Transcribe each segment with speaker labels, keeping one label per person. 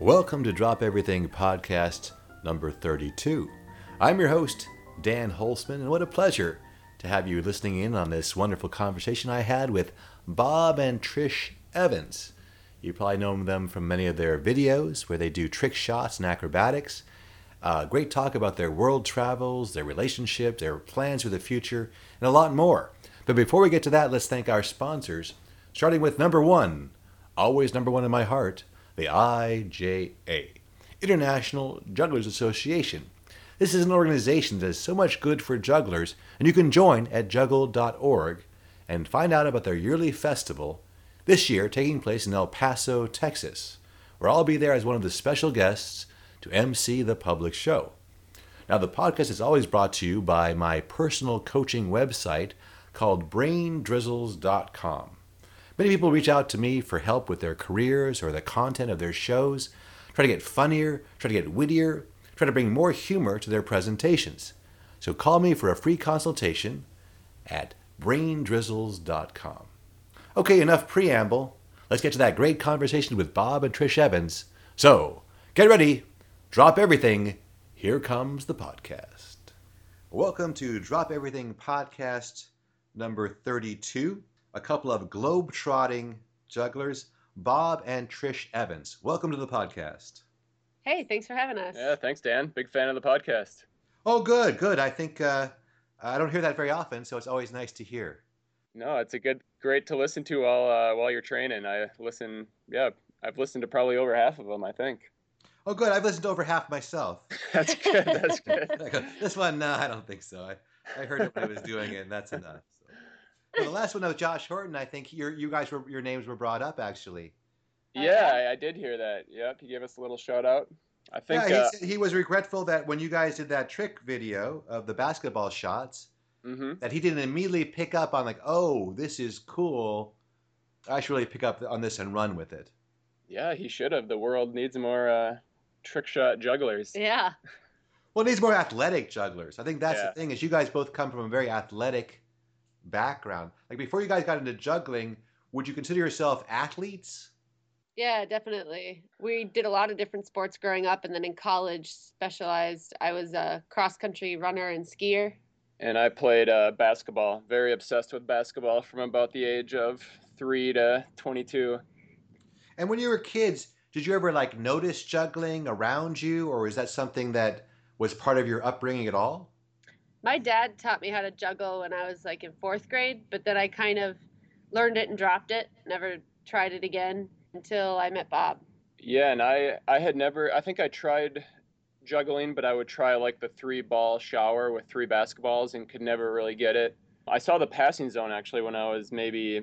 Speaker 1: Welcome to Drop Everything Podcast number 32. I'm your host, Dan Holzman, and what a pleasure to have you listening in on this wonderful conversation I had with Bob and Trish Evans. You probably know them from many of their videos where they do trick shots and acrobatics. Uh, great talk about their world travels, their relationship, their plans for the future, and a lot more. But before we get to that, let's thank our sponsors, starting with number one, always number one in my heart, the IJA, International Jugglers Association. This is an organization that does so much good for jugglers, and you can join at juggle.org and find out about their yearly festival, this year taking place in El Paso, Texas, where I'll be there as one of the special guests to MC the public show. Now, the podcast is always brought to you by my personal coaching website called braindrizzles.com. Many people reach out to me for help with their careers or the content of their shows, try to get funnier, try to get wittier, try to bring more humor to their presentations. So call me for a free consultation at braindrizzles.com. Okay, enough preamble. Let's get to that great conversation with Bob and Trish Evans. So, get ready, drop everything. Here comes the podcast. Welcome to Drop Everything Podcast number 32. A couple of globe-trotting jugglers, Bob and Trish Evans. Welcome to the podcast.
Speaker 2: Hey, thanks for having us.
Speaker 3: Yeah, thanks, Dan. Big fan of the podcast.
Speaker 1: Oh, good, good. I think uh, I don't hear that very often, so it's always nice to hear.
Speaker 3: No, it's a good, great to listen to while uh, while you're training. I listen. Yeah, I've listened to probably over half of them. I think.
Speaker 1: Oh, good. I've listened to over half myself.
Speaker 3: That's good. That's good.
Speaker 1: this one, no, I don't think so. I, I heard it when I was doing it, and that's enough. So. Well, the last one was Josh Horton. I think your you guys were your names were brought up actually.
Speaker 3: Yeah, I, I did hear that. Yep, he gave us a little shout out. I think
Speaker 1: Yeah, he,
Speaker 3: uh,
Speaker 1: said he was regretful that when you guys did that trick video of the basketball shots,
Speaker 3: mhm.
Speaker 1: that he didn't immediately pick up on like, oh, this is cool. I should really pick up on this and run with it.
Speaker 3: yeah, he should have. The world needs more uh, trick shot jugglers.
Speaker 2: Yeah.
Speaker 1: Well, it needs more athletic jugglers. I think that's
Speaker 3: Yeah.
Speaker 1: the thing is you guys both come from a very athletic background. Like before you guys got into juggling, would you consider yourself athletes?
Speaker 2: Yeah, definitely. We did a lot of different sports growing up and then in college specialized. I was a cross country runner and skier.
Speaker 3: And I played uh, basketball. Very obsessed with basketball from about the age of three to 22.
Speaker 1: And when you were kids, did you ever like notice juggling around you, or is that something that was part of your upbringing at all?
Speaker 2: My dad taught me how to juggle when I was like in 4th grade, but then I kind of learned it and dropped it. Never tried it again until I met Bob.
Speaker 3: Yeah, and I I had never I think I tried juggling, but I would try like the three ball shower with three basketballs and could never really get it. I saw the passing zone actually when I was maybe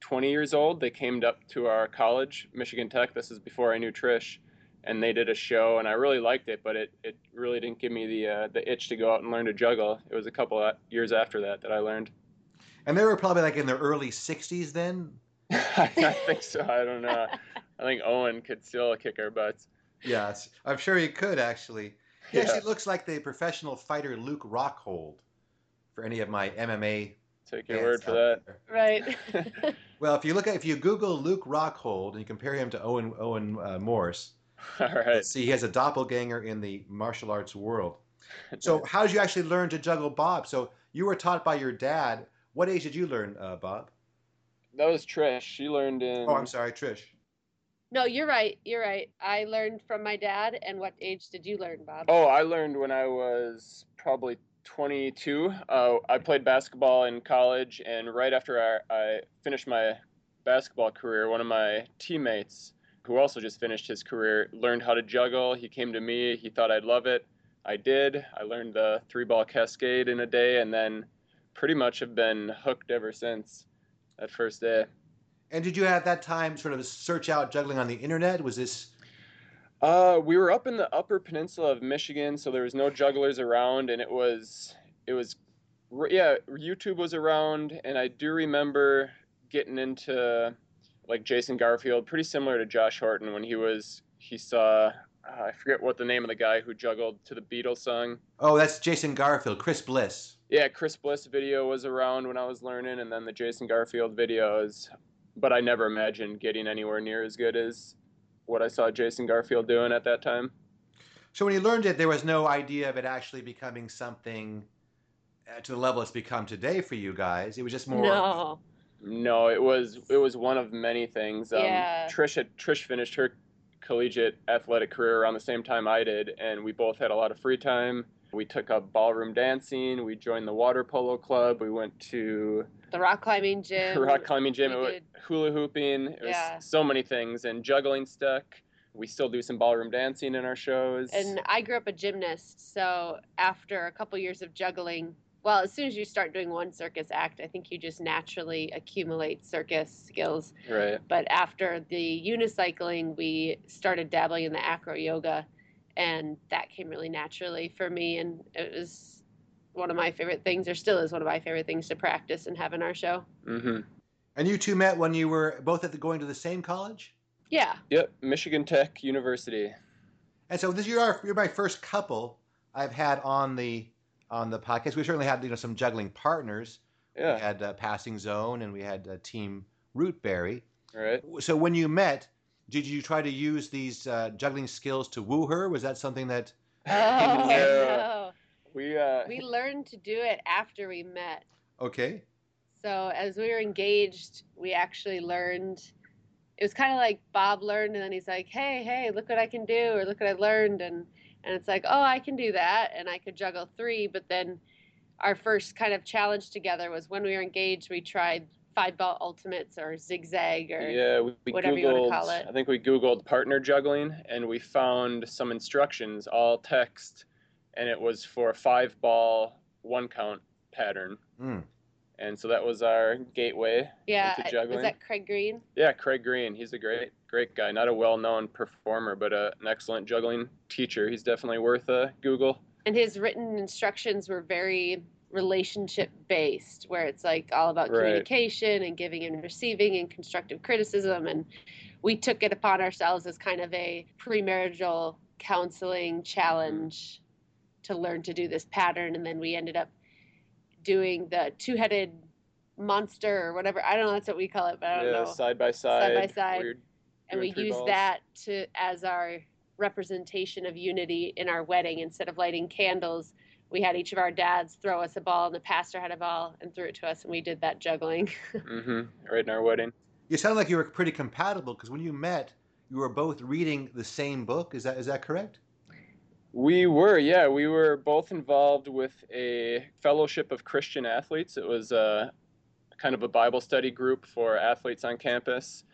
Speaker 3: 20 years old. They came up to our college, Michigan Tech. This is before I knew Trish, and they did a show, and I really liked it, but it, it really didn't give me the uh, the itch to go out and learn to juggle. It was a couple of years after that that I learned.
Speaker 1: And they were probably like in their early 60s then.
Speaker 3: I think so. I don't know. I think Owen could still kick our butts.
Speaker 1: Yes, I'm sure he could actually. He
Speaker 3: Yeah.
Speaker 1: actually looks like the professional fighter Luke Rockhold for any of my MMA.
Speaker 3: Take your word for that.
Speaker 1: there.
Speaker 2: Right.
Speaker 1: Well, if you look at if you Google Luke Rockhold and you compare him to Owen Owen uh, Morse,
Speaker 3: All right.
Speaker 1: see he has a doppelganger in the martial arts world. So, how did you actually learn to juggle Bob? So, you were taught by your dad. What age did you learn, uh, Bob?
Speaker 3: that was Trish. She learned in.
Speaker 1: Oh, I'm sorry, Trish.
Speaker 2: no, you're right. You're right. I learned from my dad. And what age did you learn, Bob?
Speaker 3: Oh, I learned when I was probably 22. Uh, I played basketball in college, and right after I, I finished my basketball career, one of my teammates, who also just finished his career, learned how to juggle. He came to me. He thought I'd love it. I did. I learned the three ball cascade in a day, and then pretty much have been hooked ever since that first day.
Speaker 1: And did you at that time sort of search out juggling on the internet? Was this
Speaker 3: Uh, we were up in the Upper Peninsula of Michigan, so there was no jugglers around, and it was it was yeah, YouTube was around, and I do remember getting into like Jason Garfield, pretty similar to Josh Horton when he was he saw uh, I forget what the name of the guy who juggled to the Beatles song.
Speaker 1: Oh, that's Jason Garfield, Chris Bliss.
Speaker 3: Yeah, Chris Bliss video was around when I was learning, and then the Jason Garfield videos. But I never imagined getting anywhere near as good as what I saw Jason Garfield doing at that time.
Speaker 1: So when you learned it, there was no idea of it actually becoming something uh, to the level it's become today for you guys. It was just more.
Speaker 2: No.
Speaker 3: No, it was it was one of many things. Um,
Speaker 2: Yeah.
Speaker 3: Trish had Trish finished her collegiate athletic career around the same time I did, and we both had a lot of free time. We took up ballroom dancing. We joined the water polo club. We went to
Speaker 2: The rock climbing gym.
Speaker 3: rock climbing gym.
Speaker 2: we
Speaker 3: It wa-
Speaker 2: did-
Speaker 3: hula hooping. It was
Speaker 2: Yeah.
Speaker 3: so many things, and juggling stuck. We still do some ballroom dancing in our shows.
Speaker 2: And I grew up a gymnast, so after a couple years of juggling, well, as soon as you start doing one circus act, I think you just naturally accumulate circus skills.
Speaker 3: right.
Speaker 2: But after the unicycling, we started dabbling in the acro yoga, and that came really naturally for me. And it was one of my favorite things, or still is one of my favorite things to practice and have in our show.
Speaker 3: Mm-hmm.
Speaker 1: And you two met when you were both at the, going to the same college.
Speaker 2: Yeah.
Speaker 3: Yep. Michigan Tech University.
Speaker 1: And so this you're our, you're my first couple I've had on the on the podcast. We certainly had you know some juggling partners. Yeah. We
Speaker 3: Yeah.
Speaker 1: had uh, Passing Zone and we had uh, Team Rootberry.
Speaker 3: Right.
Speaker 1: So when you met, did you try to use these uh, juggling skills to woo her? Was that something that?
Speaker 2: Oh,
Speaker 3: Yeah.
Speaker 2: no.
Speaker 3: We uh.
Speaker 2: We learned to do it after we met.
Speaker 1: Okay.
Speaker 2: So as we were engaged, we actually learned. It was kind of like Bob learned, and then he's like, "Hey, hey, look what I can do," or "Look what I learned," and and it's like, "Oh, I can do that," and I could juggle three. But then, our first kind of challenge together was when we were engaged. We tried five ball ultimates or zigzag or
Speaker 3: Yeah, we, we
Speaker 2: whatever you wanna
Speaker 3: googled.
Speaker 2: call it.
Speaker 3: I think we googled partner juggling, and we found some instructions, all text, and it was for a five ball one count pattern.
Speaker 1: Mm.
Speaker 3: And so that was our gateway.
Speaker 2: yeah.
Speaker 3: into
Speaker 2: Was
Speaker 3: juggling.
Speaker 2: that Craig Green?
Speaker 3: Yeah, Craig Green. He's a great, great guy. Not a well-known performer, but a, an excellent juggling teacher. He's definitely worth a Google.
Speaker 2: and his written instructions were very relationship based where it's like all about
Speaker 3: Right.
Speaker 2: communication and giving and receiving and constructive criticism and we took it upon ourselves as kind of a premarital counseling challenge to learn to do this pattern and then we ended up doing the two-headed monster or whatever i don't know that's what we call it but i don't
Speaker 3: yeah,
Speaker 2: know
Speaker 3: side by side.
Speaker 2: Side by side.
Speaker 3: weird-
Speaker 2: and we
Speaker 3: doing
Speaker 2: use
Speaker 3: balls.
Speaker 2: that to as our representation of unity in our wedding instead of lighting candles we had each of our dads throw us a ball and the pastor had a ball and threw it to us and we did that juggling
Speaker 3: mm-hmm. Right in our wedding.
Speaker 1: You sound like you were pretty compatible because when you met, you were both reading the same book. Is that is that correct?
Speaker 3: We were, yeah, we were both involved with a fellowship of Christian athletes. It was a kind of a Bible study group for athletes on campus,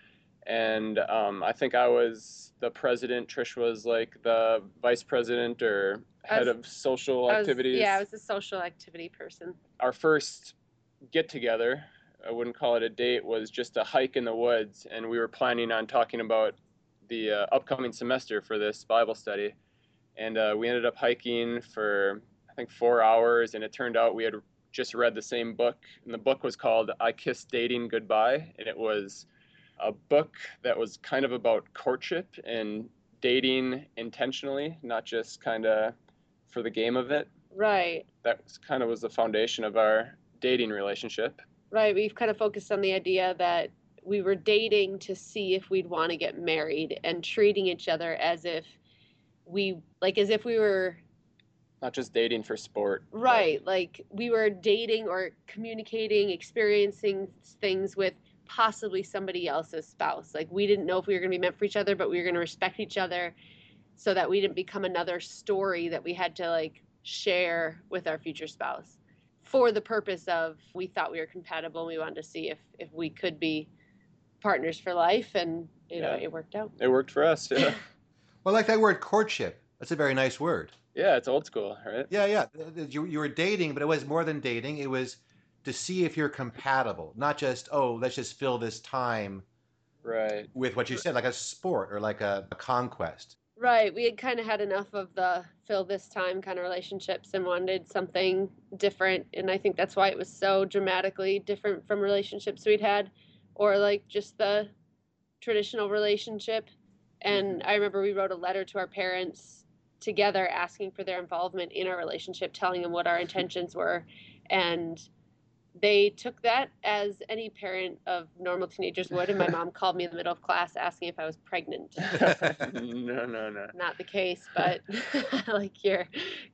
Speaker 3: and um, I think I was the president. Trish was like the vice president or head
Speaker 2: was-
Speaker 3: of social
Speaker 2: was-
Speaker 3: activities.
Speaker 2: yeah i was a social activity person
Speaker 3: Our first get together, I wouldn't call it a date, was just a hike in the woods, and we were planning on talking about the uh, upcoming semester for this Bible study. And uh, we ended up hiking for, I think, four hours, and it turned out we had just read the same book. And the book was called I Kissed Dating Goodbye, and it was a book that was kind of about courtship and dating intentionally, not just kind of for the game of it.
Speaker 2: right
Speaker 3: That was kind of was the foundation of our dating relationship.
Speaker 2: right we've kind of focused on the idea that we were dating to see if we'd want to get married and treating each other as if we like as if we were
Speaker 3: Not just dating for sport. but-
Speaker 2: Right. Like we were dating or communicating, experiencing things with possibly somebody else's spouse. Like we didn't know if we were going to be meant for each other, but we were going to respect each other so that we didn't become another story that we had to like share with our future spouse for the purpose of we thought we were compatible and we wanted to see if if we could be partners for life and you know it worked out.
Speaker 3: It worked for us. Yeah.
Speaker 1: Well, I like that word courtship. That's a very nice word.
Speaker 3: yeah, it's old school, right?
Speaker 1: Yeah, yeah. You, you were dating, but it was more than dating. It was to see if you're compatible, not just, oh, let's just fill this time
Speaker 3: Right.
Speaker 1: with what you said, like a sport or like a, a conquest.
Speaker 2: Right. We had kind of had enough of the fill this time kind of relationships and wanted something different. And I think that's why it was so dramatically different from relationships we'd had or like just the traditional relationship. And mm-hmm. I remember we wrote a letter to our parents together asking for their involvement in our relationship, telling them what our intentions were. And they took that as any parent of normal teenagers would. And my mom called me in the middle of class asking if I was pregnant.
Speaker 3: no, no, no.
Speaker 2: Not the case, but I like your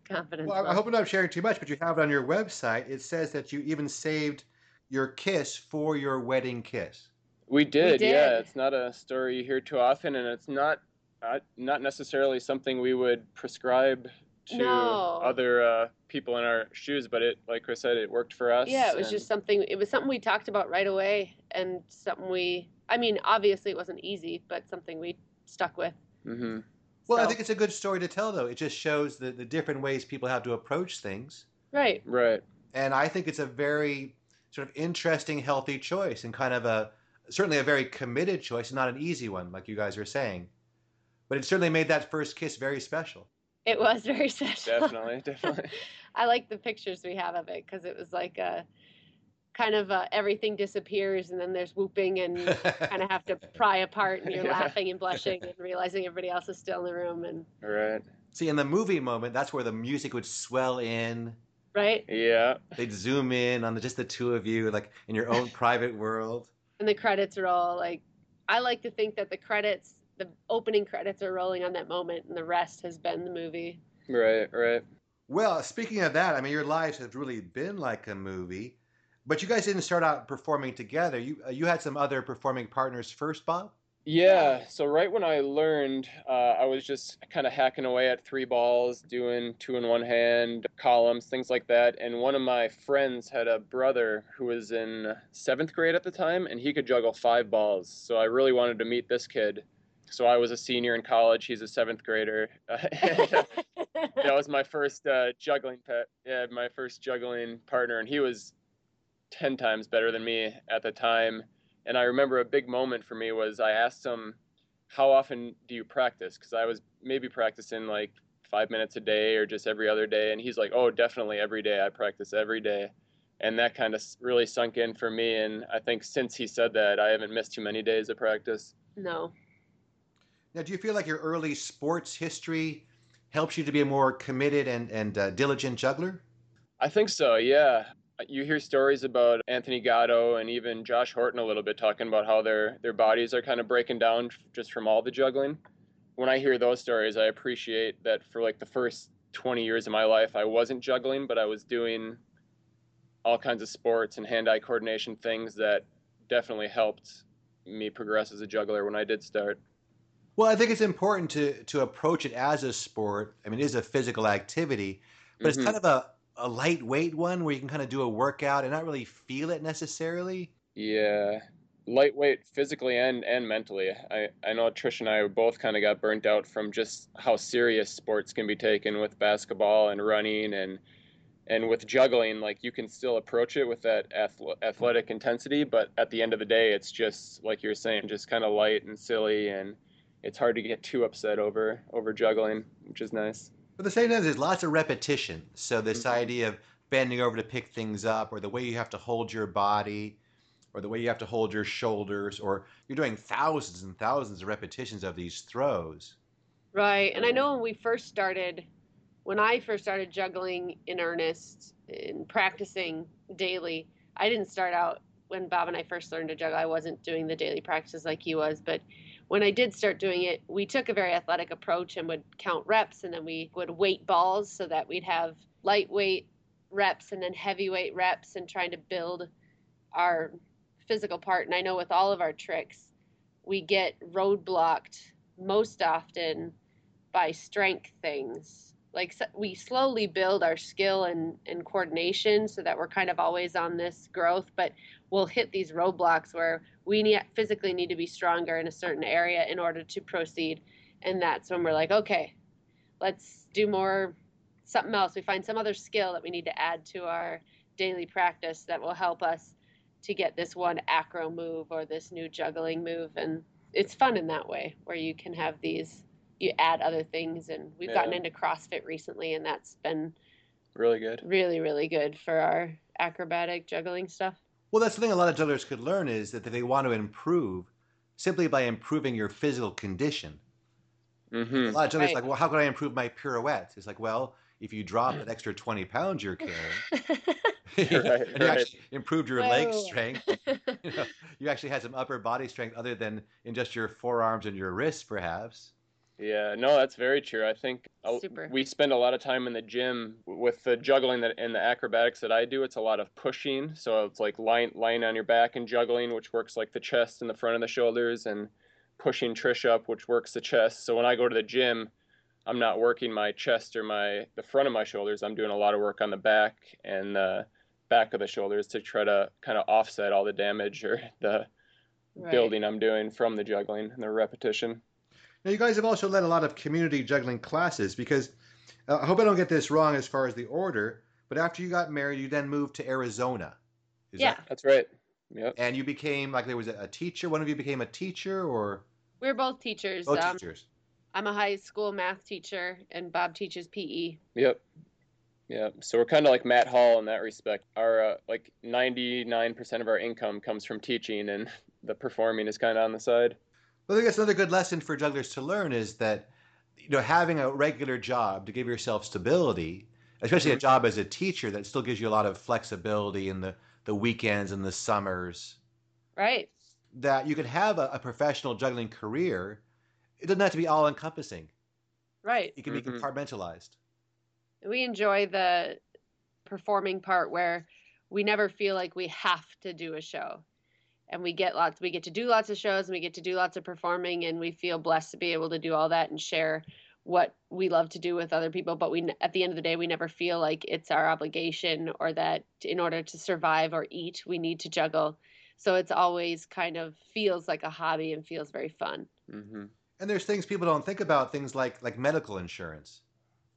Speaker 2: confidence.
Speaker 1: Well, I- I hope I'm not sharing too much, but you have it on your website. It says that you even saved your kiss for your wedding kiss.
Speaker 3: We did, yeah.
Speaker 2: did.
Speaker 3: It's not a story you hear too often, and it's not uh, not necessarily something we would prescribe to
Speaker 2: No.
Speaker 3: other uh, people in our shoes. But it, like Trish said, it worked for us.
Speaker 2: Yeah, it was
Speaker 3: and-
Speaker 2: just something. It was something we talked about right away, and something we. I mean, obviously it wasn't easy, but something we stuck with.
Speaker 3: Mhm.
Speaker 1: Well, I think it's a good story to tell, though. It just shows the, the different ways people have to approach things.
Speaker 2: right.
Speaker 3: right.
Speaker 1: And I think it's a very sort of interesting, healthy choice and kind of a certainly a very committed choice, not an easy one, like you guys are saying. But it certainly made that first kiss very special.
Speaker 2: It was very special.
Speaker 3: Definitely, definitely.
Speaker 2: I like the pictures we have of it because it was like a kind of uh everything disappears and then there's whooping and kind of have to pry apart and you're
Speaker 3: Yeah.
Speaker 2: laughing and blushing and realizing everybody else is still in the room and
Speaker 3: right.
Speaker 1: See, in the movie moment, that's where the music would swell in.
Speaker 2: right
Speaker 3: Yeah.
Speaker 1: They'd zoom in on the, just the two of you, like in your own private world.
Speaker 2: And the credits are all like I like to think that the credits the opening credits are rolling on that moment and the rest has been the movie.
Speaker 3: Right. Right.
Speaker 1: Well, speaking of that, I mean, your lives have really been like a movie, but you guys didn't start out performing together. You uh, you had some other performing partners first, Bob.
Speaker 3: Yeah. So right when I learned, uh, I was just kind of hacking away at three balls, doing two in one hand columns, things like that. And one of my friends had a brother who was in seventh grade at the time, and he could juggle five balls. So I really wanted to meet this kid. So I was a senior in college. He's a seventh grader. that was my first uh, juggling pet. Yeah, my first juggling partner, and he was ten times better than me at the time. And I remember a big moment for me was I asked him, "How often do you practice?" Because I was maybe practicing like five minutes a day or just every other day, and he's like, "Oh, definitely every day. I practice every day." And that kind of really sunk in for me. And I think since he said that, I haven't missed too many days of practice.
Speaker 2: no.
Speaker 1: Now, do you feel like your early sports history helps you to be a more committed and and uh, diligent juggler?
Speaker 3: I think so, yeah. You hear stories about Anthony Gatto and even Josh Horton a little bit talking about how their their bodies are kind of breaking down just from all the juggling. When I hear those stories, I appreciate that for like the first 20 years of my life, I wasn't juggling, but I was doing all kinds of sports and hand-eye coordination things that definitely helped me progress as a juggler when I did start.
Speaker 1: Well, I think it's important to to approach it as a sport. I mean, it is a physical activity, but it's
Speaker 3: Mhm.
Speaker 1: kind of a a lightweight one where you can kind of do a workout and not really feel it necessarily.
Speaker 3: Yeah, lightweight physically and and mentally. I I know Trish and I both kind of got burnt out from just how serious sports can be taken with basketball and running and and with juggling. Like you can still approach it with that athletic intensity, but at the end of the day, it's just like you're saying, just kind of light and silly, and it's hard to get too upset over over juggling, which is nice.
Speaker 1: But the same time, there's lots of repetition. So this
Speaker 3: Mhm.
Speaker 1: idea of bending over to pick things up, or the way you have to hold your body, or the way you have to hold your shoulders, or you're doing thousands and thousands of repetitions of these throws.
Speaker 2: Right. And I know when we first started, when I first started juggling in earnest and practicing daily, I didn't start out when Bob and I first learned to juggle. I wasn't doing the daily practices like he was. But when I did start doing it, we took a very athletic approach and would count reps and then we would weight balls so that we'd have lightweight reps and then heavyweight reps and trying to build our physical part. And I know with all of our tricks, we get roadblocked most often by strength things. Like we slowly build our skill and, and coordination so that we're kind of always on this growth, but we'll hit these roadblocks where we need, physically need to be stronger in a certain area in order to proceed. And that's when we're like, okay, let's do more something else. We find some other skill that we need to add to our daily practice that will help us to get this one acro move or this new juggling move. And it's fun in that way where you can have these you add other things and we've gotten into CrossFit recently and that's been
Speaker 3: Really good.
Speaker 2: really really good for our acrobatic juggling stuff.
Speaker 1: Well, that's the thing a lot of jugglers could learn is that they want to improve simply by improving your physical condition.
Speaker 3: hmm
Speaker 1: A lot of jugglers
Speaker 2: Right.
Speaker 1: like, well, how can I improve my pirouettes? It's like, well, if you drop that extra 20 pounds you're carrying,
Speaker 3: Right,
Speaker 1: and you
Speaker 3: right.
Speaker 1: actually improved your leg strength. You, know, you actually had some upper body strength other than in just your forearms and your wrists, perhaps.
Speaker 3: Yeah, no, that's very true. I think oh,
Speaker 2: Super.
Speaker 3: we spend a lot of time in the gym with the juggling that and the acrobatics that I do. It's a lot of pushing, so it's like lying lying on your back and juggling, which works like the chest and the front of the shoulders, and pushing Trish up, which works the chest. So when I go to the gym, I'm not working my chest or my the front of my shoulders. I'm doing a lot of work on the back and the back of the shoulders to try to kind of offset all the damage or the
Speaker 2: Right.
Speaker 3: building I'm doing from the juggling and the repetition.
Speaker 1: Now, you guys have also led a lot of community juggling classes because uh, I hope I don't get this wrong as far as the order, but after you got married, you then moved to Arizona. Is
Speaker 2: Yeah.
Speaker 1: That,
Speaker 3: That's right. Yep.
Speaker 1: and you became like there was a, a teacher. One of you became a teacher or
Speaker 2: We're both teachers.
Speaker 1: both
Speaker 2: Um,
Speaker 1: teachers?
Speaker 2: I'm a high school math teacher, and Bob teaches E. PE.
Speaker 3: Yep. Yep. So we're kind of like Matt Hall in that respect. Our uh, like 99% of our income comes from teaching, and the performing is kind of on the side.
Speaker 1: Well, I think that's another good lesson for jugglers to learn is that you know having a regular job to give yourself stability, especially a
Speaker 3: Mhm.
Speaker 1: job as a teacher that still gives you a lot of flexibility in the the weekends and the summers.
Speaker 2: Right.
Speaker 1: That you can have a, a professional juggling career. It doesn't have to be all encompassing.
Speaker 2: Right.
Speaker 1: It can be
Speaker 3: Mhm.
Speaker 1: compartmentalized.
Speaker 2: We enjoy the performing part where we never feel like we have to do a show. And we get lots we get to do lots of shows and we get to do lots of performing and we feel blessed to be able to do all that and share what we love to do with other people but we at the end of the day we never feel like it's our obligation or that in order to survive or eat we need to juggle. So it's always kind of feels like a hobby and feels very fun.
Speaker 3: hmm
Speaker 1: And there's things people don't think about, things like like medical insurance.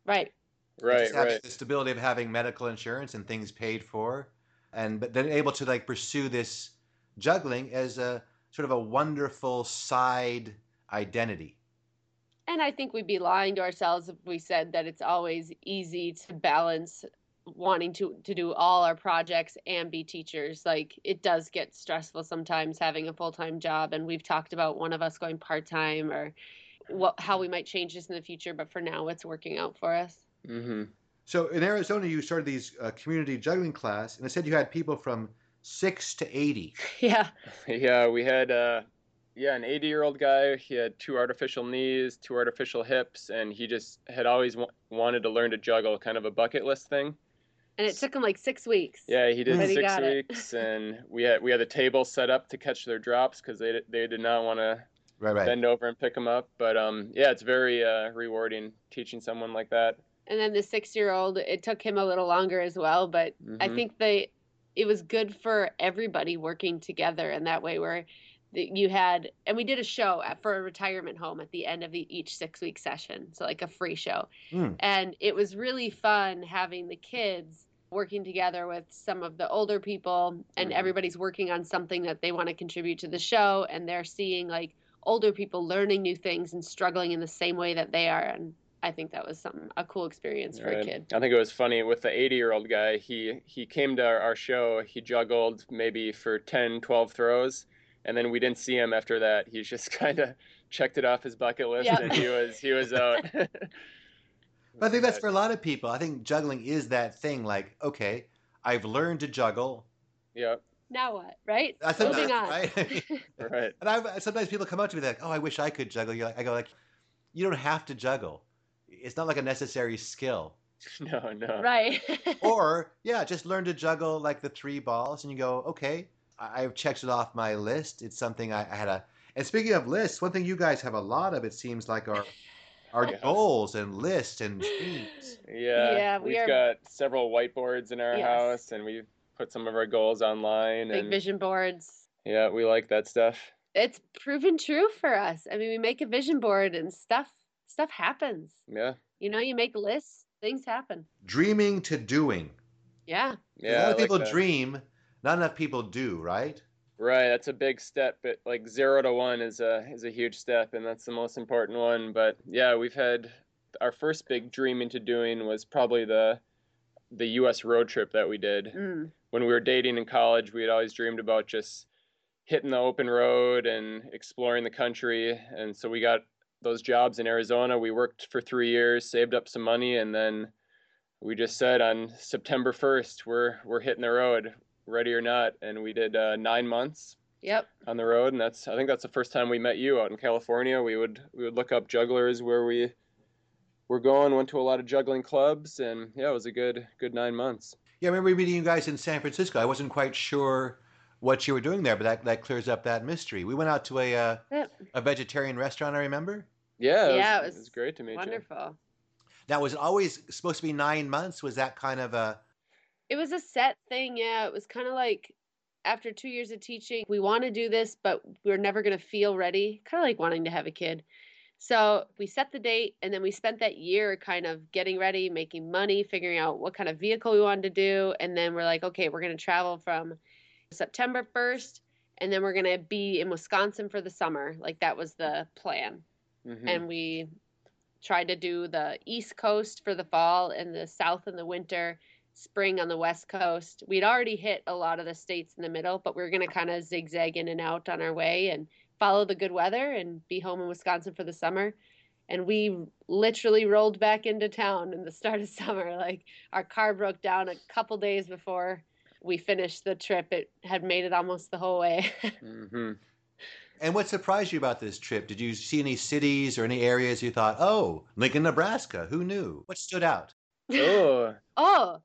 Speaker 2: Right.
Speaker 3: Right.
Speaker 1: just having
Speaker 3: Right.
Speaker 1: the stability of having medical insurance and things paid for, and but then able to like pursue this juggling as a sort of a wonderful side identity.
Speaker 2: And I think we'd be lying to ourselves if we said that it's always easy to balance wanting to to do all our projects and be teachers. Like it does get stressful sometimes having a full-time job and we've talked about one of us going part-time or what how we might change this in the future, but for now it's working out for us.
Speaker 3: hmm
Speaker 1: So in Arizona, you started these uh, community juggling class, and it said you had people from six to eighty.
Speaker 2: Yeah.
Speaker 3: Yeah, we had uh, yeah an 80 year old guy. He had two artificial knees, two artificial hips, and he just had always wa- wanted to learn to juggle, kind of a bucket list thing.
Speaker 2: And it took him like 6 weeks.
Speaker 3: Yeah, he did
Speaker 2: But he
Speaker 3: six weeks, and we had we had the table set up to catch their drops because they di- they did not want to
Speaker 1: Right, right.
Speaker 3: bend over and pick them up. But um, yeah, it's very uh, rewarding teaching someone like that.
Speaker 2: And then the 6-year-old it took him a little longer as well, but I
Speaker 3: Mhm.
Speaker 2: think they it was good for everybody working together in that way where you had and we did a show at, for a retirement home at the end of the, each six week session so like a free show
Speaker 1: Mm.
Speaker 2: and it was really fun having the kids working together with some of the older people and
Speaker 3: Mhm.
Speaker 2: everybody's working on something that they want to contribute to the show and they're seeing like older people learning new things and struggling in the same way that they are and i think that was some a cool experience for a kid
Speaker 3: I think it was funny with the 80 year old guy. He he came to our, our show. He juggled maybe for 10, 12 throws, and then we didn't see him after that. He just kind of checked it off his bucket list,
Speaker 2: Yeah.
Speaker 3: and he was he was out.
Speaker 1: But I think that's for a lot of people. I think juggling is that thing. Like, okay, I've learned to juggle.
Speaker 3: yeah,
Speaker 2: now what right
Speaker 1: That's
Speaker 2: moving on
Speaker 1: right?
Speaker 3: right.
Speaker 1: And I sometimes people come up to me like, "Oh, I wish I could juggle." You're like, I go like, "You don't have to juggle. It's not like a necessary skill."
Speaker 3: No, no.
Speaker 2: right
Speaker 1: Or yeah, just learn to juggle like the three balls, and you go, "Okay, I- I've checked it off my list. It's something I, I had a." And speaking of lists, one thing you guys have a lot of, it seems like, are our
Speaker 3: Yeah.
Speaker 1: goals and lists and dreams.
Speaker 3: Yeah,
Speaker 2: Yeah, we
Speaker 3: we've
Speaker 2: are-
Speaker 3: got several whiteboards in our
Speaker 2: Yes.
Speaker 3: house, and we put some of our goals online.
Speaker 2: big
Speaker 3: and
Speaker 2: vision boards
Speaker 3: yeah, we like that stuff.
Speaker 2: it's proven true for us i mean we make a vision board and stuff stuff happens
Speaker 3: Yeah,
Speaker 2: you know you make lists things happen
Speaker 1: Dreaming to doing.
Speaker 2: Yeah.
Speaker 3: yeah.
Speaker 1: a lot of
Speaker 3: like
Speaker 1: people
Speaker 3: that.
Speaker 1: dream, not enough people do, right?
Speaker 3: Right, that's a big step, but like zero to one is a is a huge step, and that's the most important one. But yeah, we've had our first big dreaming to doing was probably the the U.S. road trip that we did
Speaker 2: mm.
Speaker 3: when we were dating in college. We had always dreamed about just hitting the open road and exploring the country, and so we got those jobs in Arizona. We worked for three years, saved up some money, and then we just said on September 1st, we're we're hitting the road, ready or not, and we did uh, nine months
Speaker 2: Yep.
Speaker 3: on the road, and that's I think that's the first time we met you out in California. We would we would look up jugglers where we were going, went to a lot of juggling clubs, and yeah, it was a good good nine months.
Speaker 1: Yeah, I remember meeting you guys in San Francisco. I wasn't quite sure what you were doing there, but that, that clears up that mystery. We went out to a uh,
Speaker 2: Yep.
Speaker 1: a vegetarian restaurant. I remember.
Speaker 3: Yeah, it
Speaker 2: Yeah,
Speaker 3: was,
Speaker 2: it was
Speaker 3: great to meet you.
Speaker 2: Wonderful.
Speaker 1: Now, was it always supposed to be nine months? Was that kind of a
Speaker 2: It was a set thing, yeah. It was kind of like after two years of teaching, we want to do this, but we're never going to feel ready. Kind of like wanting to have a kid. So we set the date, and then we spent that year kind of getting ready, making money, figuring out what kind of vehicle we wanted to do. And then we're like, okay, we're going to travel from September 1st, and then we're going to be in Wisconsin for the summer. Like that was the plan.
Speaker 3: Mhm.
Speaker 2: and we tried to do the east coast for the fall and the south in the winter spring on the west coast we'd already hit a lot of the states in the middle but we are going to kind of zigzag in and out on our way and follow the good weather and be home in wisconsin for the summer and we literally rolled back into town in the start of summer like our car broke down a couple days before we finished the trip it had made it almost the whole way
Speaker 3: Mhm.
Speaker 1: And what surprised you about this trip? Did you see any cities or any areas you thought, oh, Lincoln, Nebraska? Who knew? What stood out?
Speaker 3: Oh,
Speaker 2: oh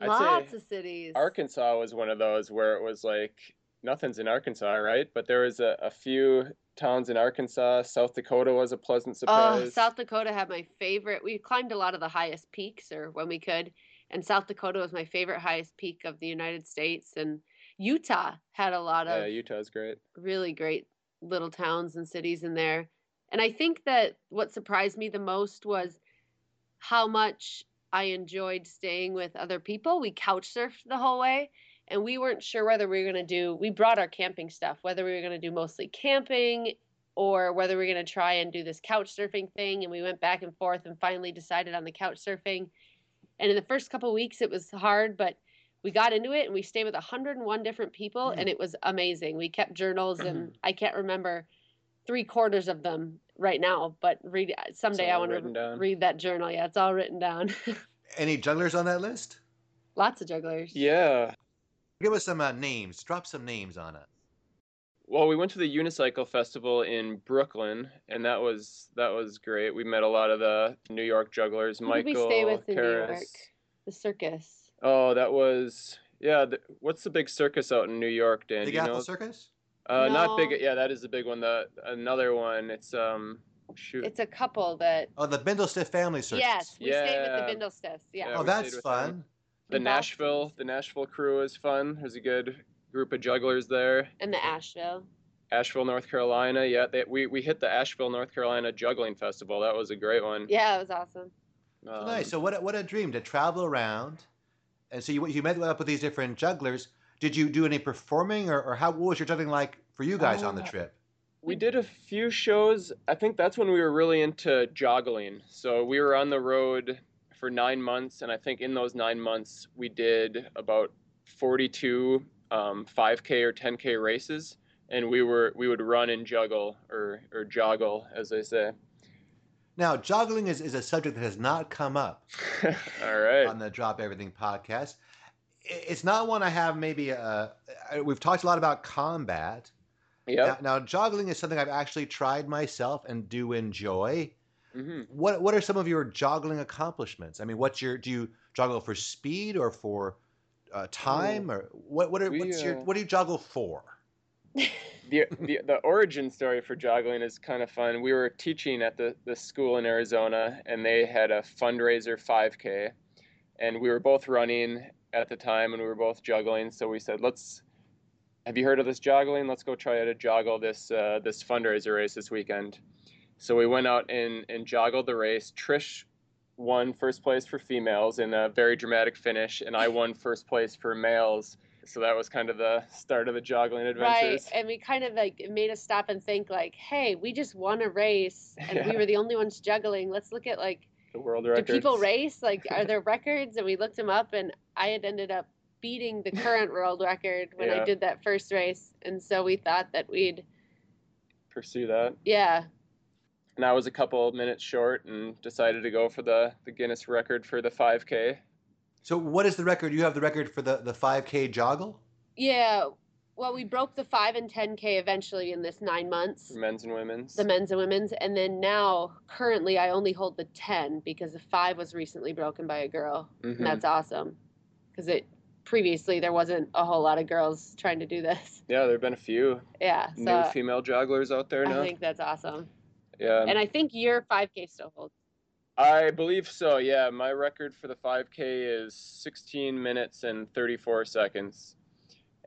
Speaker 3: I'd
Speaker 2: lots of cities
Speaker 3: Arkansas was one of those where it was like nothing's in Arkansas, right? But there was a, a few towns in Arkansas. South Dakota was a pleasant
Speaker 2: oh,
Speaker 3: surprise. Oh, surprise.
Speaker 2: South Dakota had my favorite. We climbed a lot of the highest peaks, or when we could, and South Dakota was my favorite highest peak of the United States. And Utah had a lot of
Speaker 3: yeah,
Speaker 2: of
Speaker 3: Utah's great.
Speaker 2: really great little towns and cities in there. And I think that what surprised me the most was how much I enjoyed staying with other people. We couch surfed the whole way, and we weren't sure whether we were going to do, we brought our camping stuff, whether we were going to do mostly camping or whether we are going to try and do this couch surfing thing. And we went back and forth and finally decided on the couch surfing. And in the first couple weeks, it was hard, but we got into it and we stayed with 101 different people
Speaker 1: Mm.
Speaker 2: and it was amazing. We kept journals and I can't remember three quarters of them right now, but read someday I want to read that journal. Yeah, it's all written down.
Speaker 1: Any jugglers on that list?
Speaker 2: Lots of jugglers.
Speaker 3: Yeah.
Speaker 1: Give us some uh, names. Drop some names on us
Speaker 3: Well, we went to the Unicycle Festival in Brooklyn, and that was that was great. We met a lot of the New York jugglers.
Speaker 2: Who
Speaker 3: Michael,
Speaker 2: did we stay with in New York? The circus.
Speaker 3: Oh, that was yeah. The, what's the big circus out in New York, Dan?
Speaker 1: Big
Speaker 3: Do you
Speaker 1: Apple
Speaker 3: know?
Speaker 1: Circus?
Speaker 3: Uh, not big. Yeah, that is the big one. The another one. It's um. Shoot.
Speaker 2: It's a couple that.
Speaker 1: Oh, the Bindlestiff Family Circus.
Speaker 2: Yes, we stayed with the Bindlestiffs. Yeah.
Speaker 3: Yeah,
Speaker 1: Oh, that's
Speaker 3: stayed them.
Speaker 1: fun.
Speaker 3: the
Speaker 2: in Boston.
Speaker 3: Nashville. The Nashville crew is fun. There's a good group of jugglers there.
Speaker 2: And the Asheville.
Speaker 3: Asheville, North Carolina. Yeah, they, we we hit the Asheville, North Carolina juggling festival. That was a great one.
Speaker 2: Yeah, it was awesome.
Speaker 1: So
Speaker 3: Um,
Speaker 1: nice. So what a, what a dream to travel around, and so you you met up with these different jugglers. Did you do any performing, or, or how what was your juggling like for you guys on the
Speaker 3: Uh,
Speaker 1: trip?
Speaker 3: We did a few shows. I think that's when we were really into joggling. So we were on the road for nine months, and I think in those nine months we did about 42 um, 5K or 10K races, and we were we would run and juggle or or joggle as they say.
Speaker 1: Now, juggling is, is a subject that has not come up
Speaker 3: All right.
Speaker 1: on the Drop Everything podcast. It's not one I have maybe. Uh, I- we've talked a lot about combat.
Speaker 3: Yep.
Speaker 1: Now, now, juggling is something I've actually tried myself and do enjoy.
Speaker 3: hmm
Speaker 1: What What are some of your juggling accomplishments? I mean, what's your do you juggle for speed or for uh, time or what? What are,
Speaker 3: we,
Speaker 1: what's your
Speaker 3: uh,
Speaker 1: what do you juggle for?
Speaker 3: the, the the origin story for joggling is kind of fun. We were teaching at the, the school in Arizona, and they had a fundraiser 5K, and we were both running at the time, and we were both juggling. So we said, "Let's have you heard of this joggling? Let's go try to joggle this uh, this fundraiser race this weekend." So we went out and and joggled the race. Trish won first place for females in a very dramatic finish, and I won first place for males. So that was kind of the start of the joggling adventures.
Speaker 2: Right. And we kind of like made us stop and think like, hey, we just won a race and we were the only ones juggling. Let's look at like
Speaker 3: The world
Speaker 2: do people race? Like are there records? And we looked them up and I had ended up beating the current world record when I did that first race. And so we thought that we'd
Speaker 3: pursue that?
Speaker 2: yeah.
Speaker 3: And I was a couple minutes short and decided to go for the, the Guinness record for the 5K.
Speaker 1: So what is the record? You have the record for the, the 5K joggle?
Speaker 2: Yeah. Well, we broke the 5 and 10K eventually in this nine months,
Speaker 3: Men's and women's.
Speaker 2: the men's and women's. And then now, currently, I only hold the 10 because the 5 was recently broken by a girl.
Speaker 3: Mhm.
Speaker 2: That's awesome. Because it previously, there wasn't a whole lot of girls trying to do this.
Speaker 3: Yeah, there have been a few
Speaker 2: Yeah.
Speaker 3: new female jogglers out there now.
Speaker 2: I think that's awesome.
Speaker 3: yeah.
Speaker 2: And I think your 5K still holds.
Speaker 3: I believe so. Yeah, my record for the 5K is 16 minutes and 34 seconds,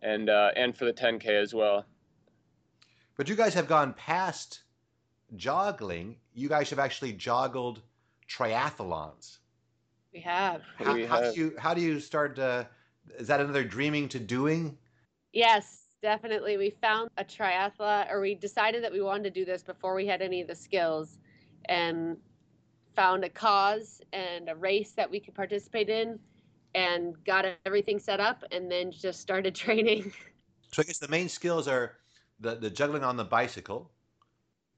Speaker 3: and uh, and for the 10K as well.
Speaker 1: But you guys have gone past joggling. You guys have actually joggled triathlons.
Speaker 2: We have.
Speaker 1: How,
Speaker 3: We
Speaker 1: how
Speaker 3: have.
Speaker 1: do you how do you start? Uh, is that another dreaming to doing?
Speaker 2: Yes, definitely. We found a triathlon, or we decided that we wanted to do this before we had any of the skills, and found a cause and a race that we could participate in, and got everything set up, and then just started training.
Speaker 1: So I guess the main skills are the the juggling on the bicycle.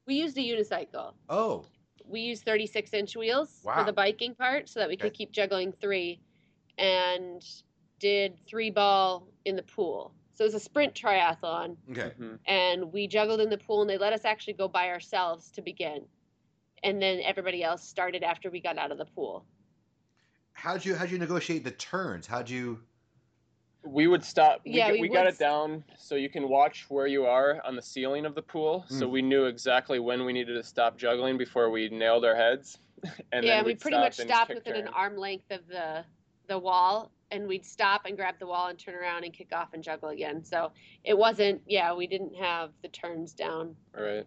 Speaker 2: we used a unicycle.
Speaker 1: Oh,
Speaker 2: We used 36 inch wheels
Speaker 1: Wow.
Speaker 2: for the biking part, so that we could keep juggling three, and did three ball in the pool. So it was a sprint triathlon.
Speaker 1: okay.
Speaker 3: Mhm.
Speaker 2: and we juggled in the pool and they let us actually go by ourselves to begin and then everybody else started after we got out of the pool
Speaker 1: How'd you how'd you negotiate the turns? How'd you?
Speaker 3: We would stop. We,
Speaker 2: Yeah,
Speaker 3: got-
Speaker 2: we
Speaker 3: we got
Speaker 2: would
Speaker 3: it down so you can watch where you are on the ceiling of the pool. So
Speaker 1: Mm.
Speaker 3: we knew exactly when we needed to stop juggling before we nailed our heads. And
Speaker 2: yeah
Speaker 3: then
Speaker 2: we pretty
Speaker 3: stop
Speaker 2: much stopped
Speaker 3: kick
Speaker 2: within an arm length of the the wall and we'd stop and grab the wall and turn around and kick off and juggle again so it wasn't yeah we didn't have the turns down
Speaker 3: Right.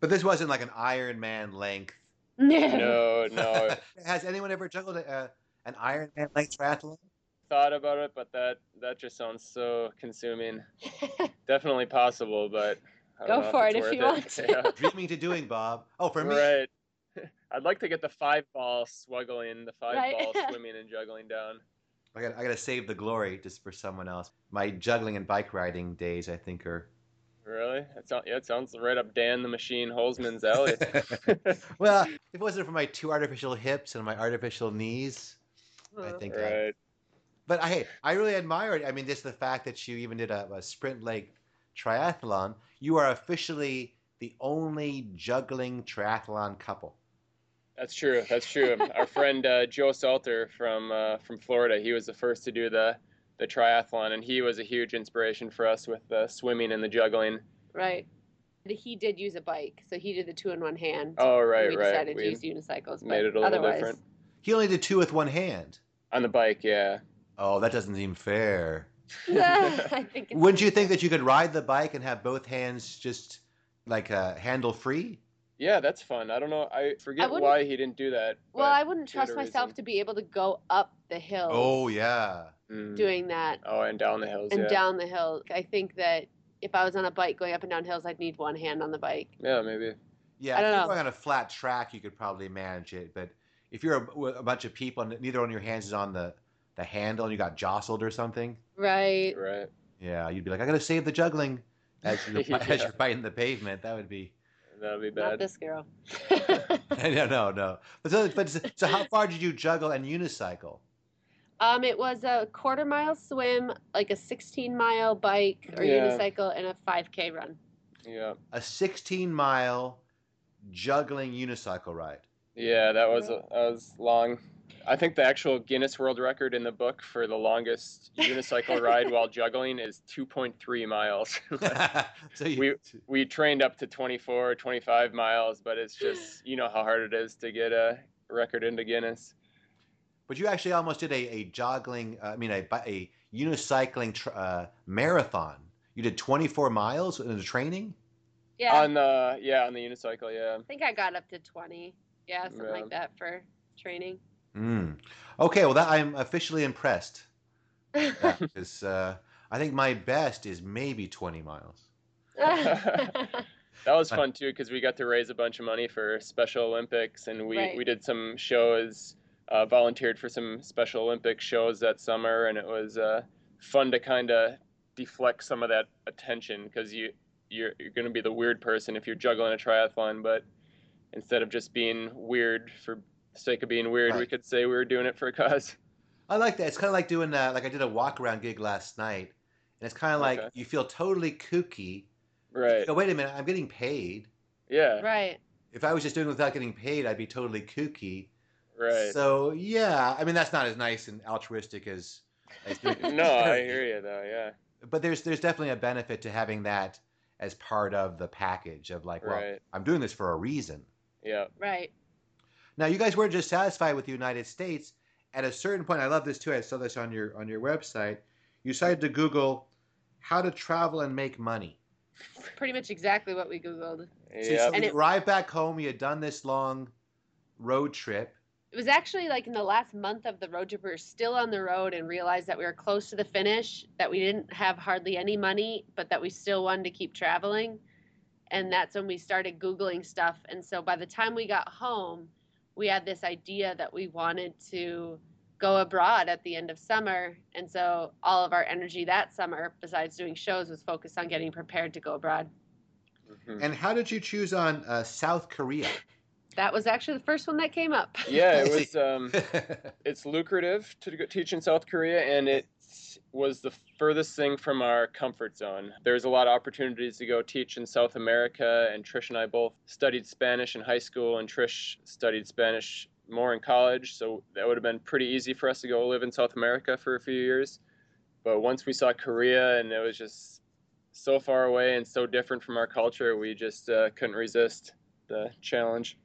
Speaker 1: But this wasn't like an Iron Man length.
Speaker 3: No, no.
Speaker 1: Has anyone ever juggled a, uh, an Iron Man length triathlon?
Speaker 3: Thought about it, but that that just sounds so consuming. Definitely possible, but I don't
Speaker 2: Go
Speaker 3: know
Speaker 2: for
Speaker 3: it's
Speaker 2: it if
Speaker 3: worth
Speaker 2: you want to.
Speaker 3: Yeah.
Speaker 1: Dreaming to doing, Bob. Oh, for me.
Speaker 3: Right. I'd like to get the five ball swaggling, the five
Speaker 2: Right.
Speaker 3: ball swimming and juggling down.
Speaker 1: I got I got to save the glory just for someone else. My juggling and bike riding days, I think, are.
Speaker 3: Really? That sounds yeah, it sounds right up Dan the Machine Holzman's alley.
Speaker 1: well, if it wasn't for my two artificial hips and my artificial knees, I think. I, but I, hey, I really admire it. I mean, just the fact that you even did a, a sprint leg triathlon. You are officially the only juggling triathlon couple.
Speaker 3: That's true. That's true. Our friend uh, Joe Salter from uh, from Florida, he was the first to do the the triathlon, and he was a huge inspiration for us with the swimming and the juggling.
Speaker 2: right he did use a bike so he did the two in one hand
Speaker 3: Oh,
Speaker 2: and
Speaker 3: right,
Speaker 2: we
Speaker 3: right.
Speaker 2: decided
Speaker 3: We
Speaker 2: to use unicycles but
Speaker 3: made it a little
Speaker 2: otherwise
Speaker 3: different
Speaker 1: He only did two with one hand.
Speaker 3: on the bike. Yeah.
Speaker 1: Oh, that doesn't seem fair.
Speaker 2: I think
Speaker 1: Wouldn't you think that you could ride the bike and have both hands just like uh, handle free?
Speaker 3: Yeah, that's fun. I don't know. I forget
Speaker 2: wouldn't-
Speaker 3: why he didn't do that.
Speaker 2: Well, I wouldn't trust myself
Speaker 3: reason.
Speaker 2: to be able to go up the hill
Speaker 1: Oh yeah.
Speaker 3: Mm.
Speaker 2: doing that
Speaker 3: Oh, and down the hills.
Speaker 2: and
Speaker 3: yeah.
Speaker 2: down the hill. I think that if I was on a bike going up and down hills, I'd need one hand on the bike.
Speaker 3: Yeah, maybe.
Speaker 1: Yeah,
Speaker 2: I
Speaker 1: if
Speaker 2: don't
Speaker 1: you're
Speaker 2: know.
Speaker 1: going on a flat track, you could probably manage it. But if you're a, a bunch of people and neither one of your hands is on the, the handle and you got jostled or something,
Speaker 2: Right.
Speaker 3: Right.
Speaker 1: yeah, you'd be like, I got to save the juggling as you're, as you're biting the pavement. That would be.
Speaker 3: That'd be
Speaker 2: Not
Speaker 3: bad.
Speaker 2: this girl.
Speaker 1: no, no, no. But so, but so- so how far did you juggle and unicycle?
Speaker 2: um, it was a quarter mile swim, like a 16 mile bike or
Speaker 3: Yeah.
Speaker 2: unicycle, and a 5K run.
Speaker 3: Yeah.
Speaker 1: A 16 mile juggling unicycle ride.
Speaker 3: Yeah, that was a, that was long. I think the actual Guinness World Record in the book for the longest unicycle ride while juggling is 2.3 miles.
Speaker 1: so you,
Speaker 3: We- we trained up to 24, 25 miles, but it's just you know how hard it is to get a record into Guinness.
Speaker 1: But you actually almost did a, a joggling, uh, I mean, a, a unicycling tr- uh, marathon. You did 24 miles in the training?
Speaker 2: Yeah.
Speaker 3: On the yeah, on the unicycle, yeah.
Speaker 2: I think I got up to 20. Yeah, something
Speaker 3: Yeah.
Speaker 2: like that for training.
Speaker 1: Mm. Okay, well, that, I'm officially impressed. Because uh, I think my best is maybe 20 miles.
Speaker 3: That was fun too because we got to raise a bunch of money for Special Olympics, and we
Speaker 2: Right.
Speaker 3: we did some shows, uh, volunteered for some Special Olympics shows that summer, and it was uh, fun to kind of deflect some of that attention because you you're you're gonna be the weird person if you're juggling a triathlon, but instead of just being weird for the sake of being weird, we could say we were doing it for a cause.
Speaker 1: I like that. It's kind of like doing uh, like I did a walk around gig last night, and it's kind of like
Speaker 3: Okay.
Speaker 1: you feel totally kooky.
Speaker 3: Right.
Speaker 1: Oh, wait a minute, I'm getting paid.
Speaker 3: Yeah.
Speaker 2: Right.
Speaker 1: If I was just doing it without getting paid, I'd be totally kooky.
Speaker 3: Right.
Speaker 1: So yeah, I mean that's not as nice and altruistic as. as doing it
Speaker 3: no, I hear you though. Yeah.
Speaker 1: But there's there's definitely a benefit to having that as part of the package of like, well,
Speaker 3: Right.
Speaker 1: I'm doing this for a reason.
Speaker 3: Yeah.
Speaker 2: Right.
Speaker 1: Now you guys weren't just satisfied with the United States. At a certain point, I love this too. I saw this on your on your website. You decided to Google how to travel and make money.
Speaker 2: Pretty much exactly what we googled.
Speaker 1: So,
Speaker 3: Yeah.
Speaker 2: And
Speaker 1: you
Speaker 2: it-
Speaker 1: arrived back home. You had done this long road trip.
Speaker 2: It was actually like in the last month of the road trip, we were still on the road and realized that we were close to the finish, that we didn't have hardly any money, but that we still wanted to keep traveling. And that's when we started Googling stuff. And so by the time we got home, we had this idea that we wanted to go abroad at the end of summer. And so all of our energy that summer, besides doing shows, was focused on getting prepared to go abroad.
Speaker 3: Mhm.
Speaker 1: And how did you choose on uh, South Korea?
Speaker 2: That was actually the first one that came up.
Speaker 3: Yeah,
Speaker 1: I
Speaker 3: it was. Um, it's lucrative to teach in South Korea, and it was the furthest thing from our comfort zone. There's a lot of opportunities to go teach in South America, and Trish and I both studied Spanish in high school, and Trish studied Spanish more in college, so that would have been pretty easy for us to go live in South America for a few years. But once we saw Korea, and it was just so far away and so different from our culture, we just uh, couldn't resist the challenge.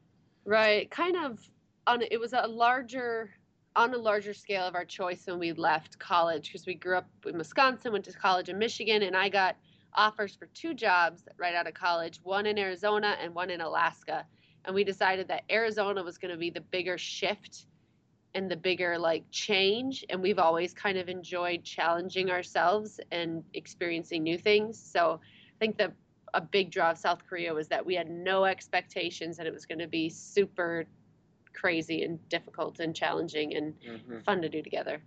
Speaker 2: Right, kind of on it was a larger on a larger scale of our choice when we left college because we grew up in Wisconsin, went to college in Michigan, and I got offers for two jobs right out of college, one in Arizona and one in Alaska. And we decided that Arizona was going to be the bigger shift and the bigger like change and we've always kind of enjoyed challenging ourselves and experiencing new things. So I think the a big draw of South Korea was that we had no expectations that it was going to be super crazy and difficult and challenging and
Speaker 3: Mhm.
Speaker 2: fun to do together.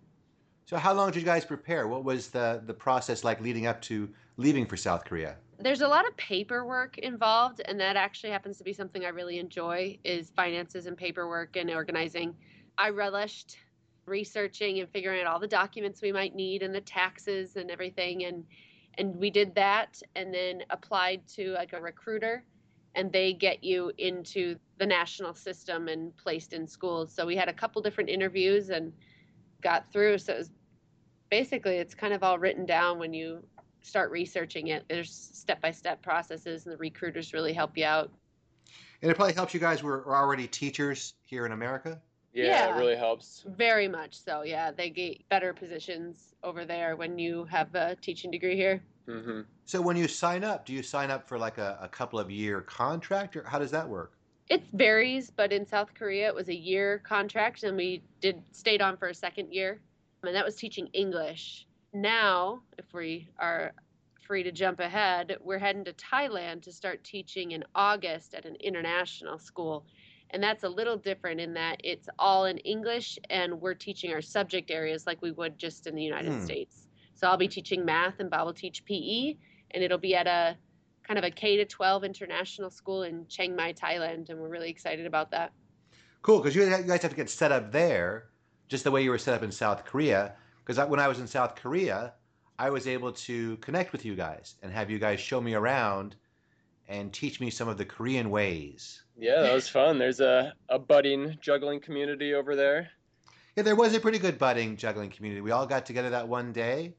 Speaker 1: so how long did you guys prepare? What was the the process like leading up to leaving for South Korea?
Speaker 2: There's a lot of paperwork involved and that actually happens to be something I really enjoy is finances and paperwork and organizing. I relished researching and figuring out all the documents we might need and the taxes and everything and and we did that and then applied to like a recruiter and they get you into the national system and placed in schools. So we had a couple different interviews and got through. So it was basically it's kind of all written down when you start researching it. There's step by step processes and the recruiters really help you out.
Speaker 1: And it probably helps you guys were, were already teachers here in America.
Speaker 3: Yeah,
Speaker 2: Yeah.
Speaker 3: it really helps.
Speaker 2: Very much so. Yeah, they get better positions over there when you have a teaching degree here.
Speaker 3: hmm
Speaker 1: So when you sign up, do you sign up for like a, a couple of year contract, or how does that work?
Speaker 2: It varies, but in South Korea it was a year contract and we did stayed on for a second year. And that was teaching English. Now, if we are free to jump ahead, we're heading to Thailand to start teaching in August at an international school. And that's a little different in that it's all in English and we're teaching our subject areas like we would just in the United
Speaker 1: Hmm.
Speaker 2: States. So I'll be teaching math and Bob will teach PE and it'll be at a kind of a K to 12 international school in Chiang Mai, Thailand, and we're really excited about that.
Speaker 1: Cool, because you, you guys have to get set up there, just the way you were set up in South Korea. Because when I was in South Korea, I was able to connect with you guys and have you guys show me around and teach me some of the Korean ways.
Speaker 3: Yeah, that was fun. There's a, a budding juggling community over there.
Speaker 1: Yeah, there was a pretty good budding juggling community. We all got together that one day,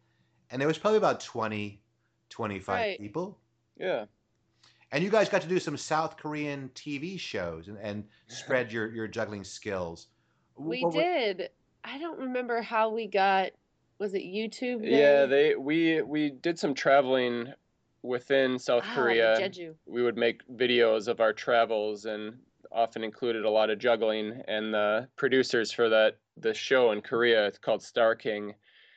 Speaker 1: and there was probably about 20, 25
Speaker 2: Right.
Speaker 1: people.
Speaker 3: Yeah.
Speaker 1: And you guys got to do some South Korean TV shows and, and spread your, your juggling skills.
Speaker 2: We
Speaker 1: What were-
Speaker 2: did. I don't remember how we got. Was it YouTube?
Speaker 3: Yeah, they we we did some traveling within South
Speaker 2: Ah, the
Speaker 3: Korea.
Speaker 2: Jeju.
Speaker 3: We would make videos of our travels and often included a lot of juggling and the producers for that the show in Korea it's called Star King.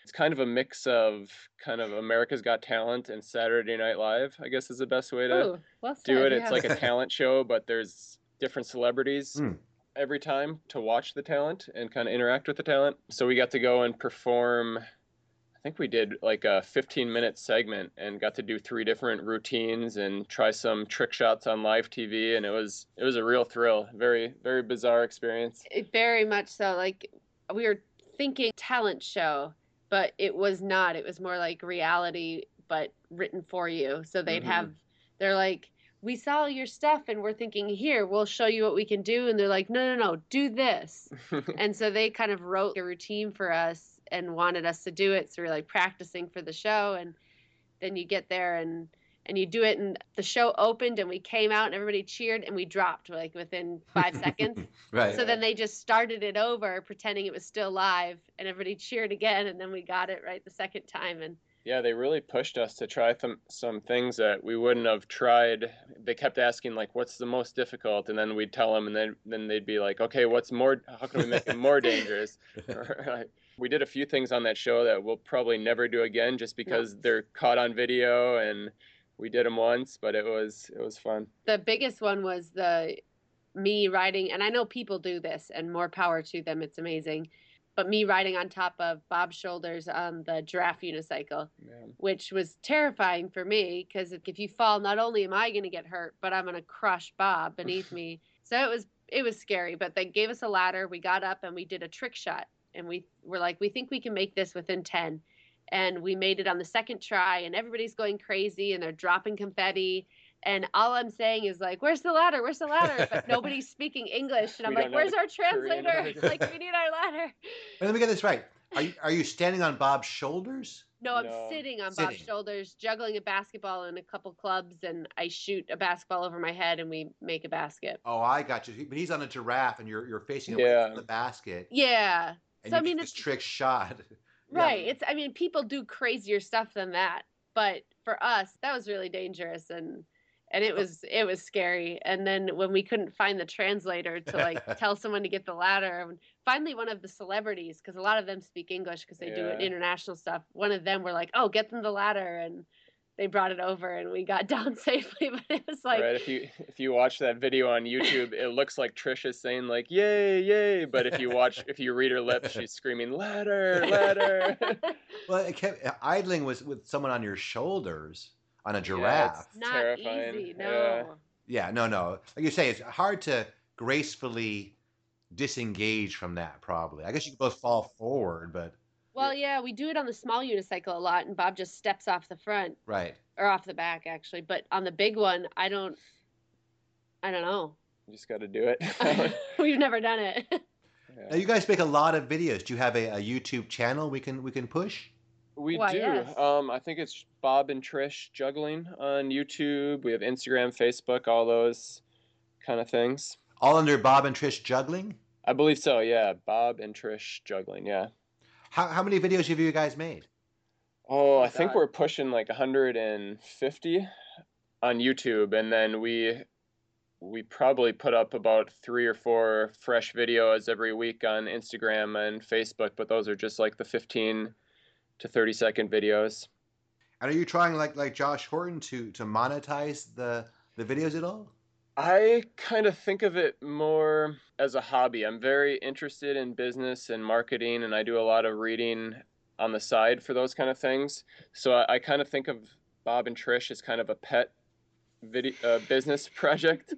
Speaker 3: It's kind of a mix of kind of America's Got Talent and Saturday Night Live, I guess is the best way to
Speaker 2: Ooh, well
Speaker 3: do
Speaker 2: said,
Speaker 3: it. It's like a talent show, but there's different celebrities
Speaker 1: Hmm.
Speaker 3: every time to watch the talent and kind of interact with the talent. So we got to go and perform. I think we did like a 15 minute segment and got to do three different routines and try some trick shots on live TV, and it was it was a real thrill. Very very bizarre experience.
Speaker 2: It- very much so. Like we were thinking talent show, but it was not. It was more like reality, but written for you. So they'd
Speaker 3: Mhm.
Speaker 2: have, they're like, we saw your stuff and we're thinking, here, we'll show you what we can do. And they're like, no, no, no, do this. and so they kind of wrote a routine for us and wanted us to do it. So we are like practicing for the show. And then you get there and, and you do it and the show opened and we came out and everybody cheered and we dropped like within five seconds.
Speaker 1: right.
Speaker 2: So then they just started it over, pretending it was still live, and everybody cheered again, and then we got it right the second time. And
Speaker 3: Yeah, they really pushed us to try some some things that we wouldn't have tried. They kept asking like, "What's the most difficult?" And then we'd tell them, and then then they'd be like, "Okay, what's more? How can we make it more dangerous?" We did a few things on that show that we'll probably never do again, just because they're caught on video, and we did them once, but it was it was fun.
Speaker 2: the biggest one was the me riding, and I know people do this, and more power to them. It's amazing. But me riding on top of Bob's shoulders on the giraffe unicycle,
Speaker 3: Yeah.
Speaker 2: which was terrifying for me because if you fall, not only am I going to get hurt, but I'm going to crush Bob beneath me. So it was it was scary. But they gave us a ladder. We got up and we did a trick shot, and we were like, we think we can make this within ten, and we made it on the second try. And everybody's going crazy and they're dropping confetti. And all I'm saying is like, "Where's the ladder? Where's the ladder?" But nobody's speaking English, and I'm
Speaker 3: We
Speaker 2: like, "Where's our translator? like, we need our ladder."
Speaker 1: Wait, let me get this right. Are you, are you standing on Bob's shoulders?
Speaker 2: No, I'm
Speaker 3: No.
Speaker 2: sitting on Bob's shoulders, juggling a basketball in a couple clubs, and I shoot a basketball over my head, and we make a basket.
Speaker 1: Oh, I got you. But he's on a giraffe, and you're you're facing away
Speaker 3: Yeah.
Speaker 1: from the basket,
Speaker 2: Yeah,
Speaker 1: and
Speaker 2: So,
Speaker 1: you
Speaker 2: I mean,
Speaker 1: get this
Speaker 2: it's-
Speaker 1: trick shot. Yeah.
Speaker 2: right. It's I mean, people do crazier stuff than that, but for us, that was really dangerous, and and it oh. was it was scary. And then when we couldn't find the translator to like tell someone to get the ladder, and finally one of the celebrities, because a lot of them speak English because they do international stuff. One of them were like, "Oh, get them the ladder," and they brought it over, and we got down safely. But it was like.
Speaker 3: right. If you if you watch that video on YouTube, it looks like Trish is saying like "Yay, yay!" But if you watch, if you read her lips, she's screaming "Ladder, ladder."
Speaker 1: Well, it kept, idling was with someone on your shoulders on a
Speaker 3: Yeah,
Speaker 1: giraffe.
Speaker 3: it's
Speaker 2: Not
Speaker 3: terrifying.
Speaker 2: easy,
Speaker 3: Yeah.
Speaker 2: no.
Speaker 1: Yeah, no, no. Like you say, it's hard to gracefully disengage from that. Probably. I guess you could both fall forward, but
Speaker 2: Well, yeah, we do it on the small unicycle a lot, and Bob just steps off the front
Speaker 1: right.
Speaker 2: or off the back, actually. But on the big one, I don't. I don't know.
Speaker 3: You just got to do it.
Speaker 2: We've never done it.
Speaker 3: Yeah.
Speaker 1: Now you guys make a lot of videos. Do you have a, a YouTube channel we can we can push?
Speaker 3: We
Speaker 2: Why,
Speaker 3: do.
Speaker 2: yes.
Speaker 3: Um, I think it's Bob and Trish juggling on YouTube. We have Instagram, Facebook, all those kind of things.
Speaker 1: All under Bob and Trish juggling.
Speaker 3: I believe so. Yeah, Bob and Trish juggling. Yeah.
Speaker 1: How how many videos have you guys made?
Speaker 3: Oh,
Speaker 2: Oh,
Speaker 3: I think we're pushing like 150 on YouTube, and then we we probably put up about three or four fresh videos every week on Instagram and Facebook, but those are just like the 15 to 30 second videos.
Speaker 1: And are you trying like like Josh Horton to to monetize the the videos at all?
Speaker 3: I kind of think of it more as a hobby. I'm very interested in business and marketing, and I do a lot of reading on the side for those kind of things. So I, I kind of think of Bob and Trish as kind of a pet video uh, business project.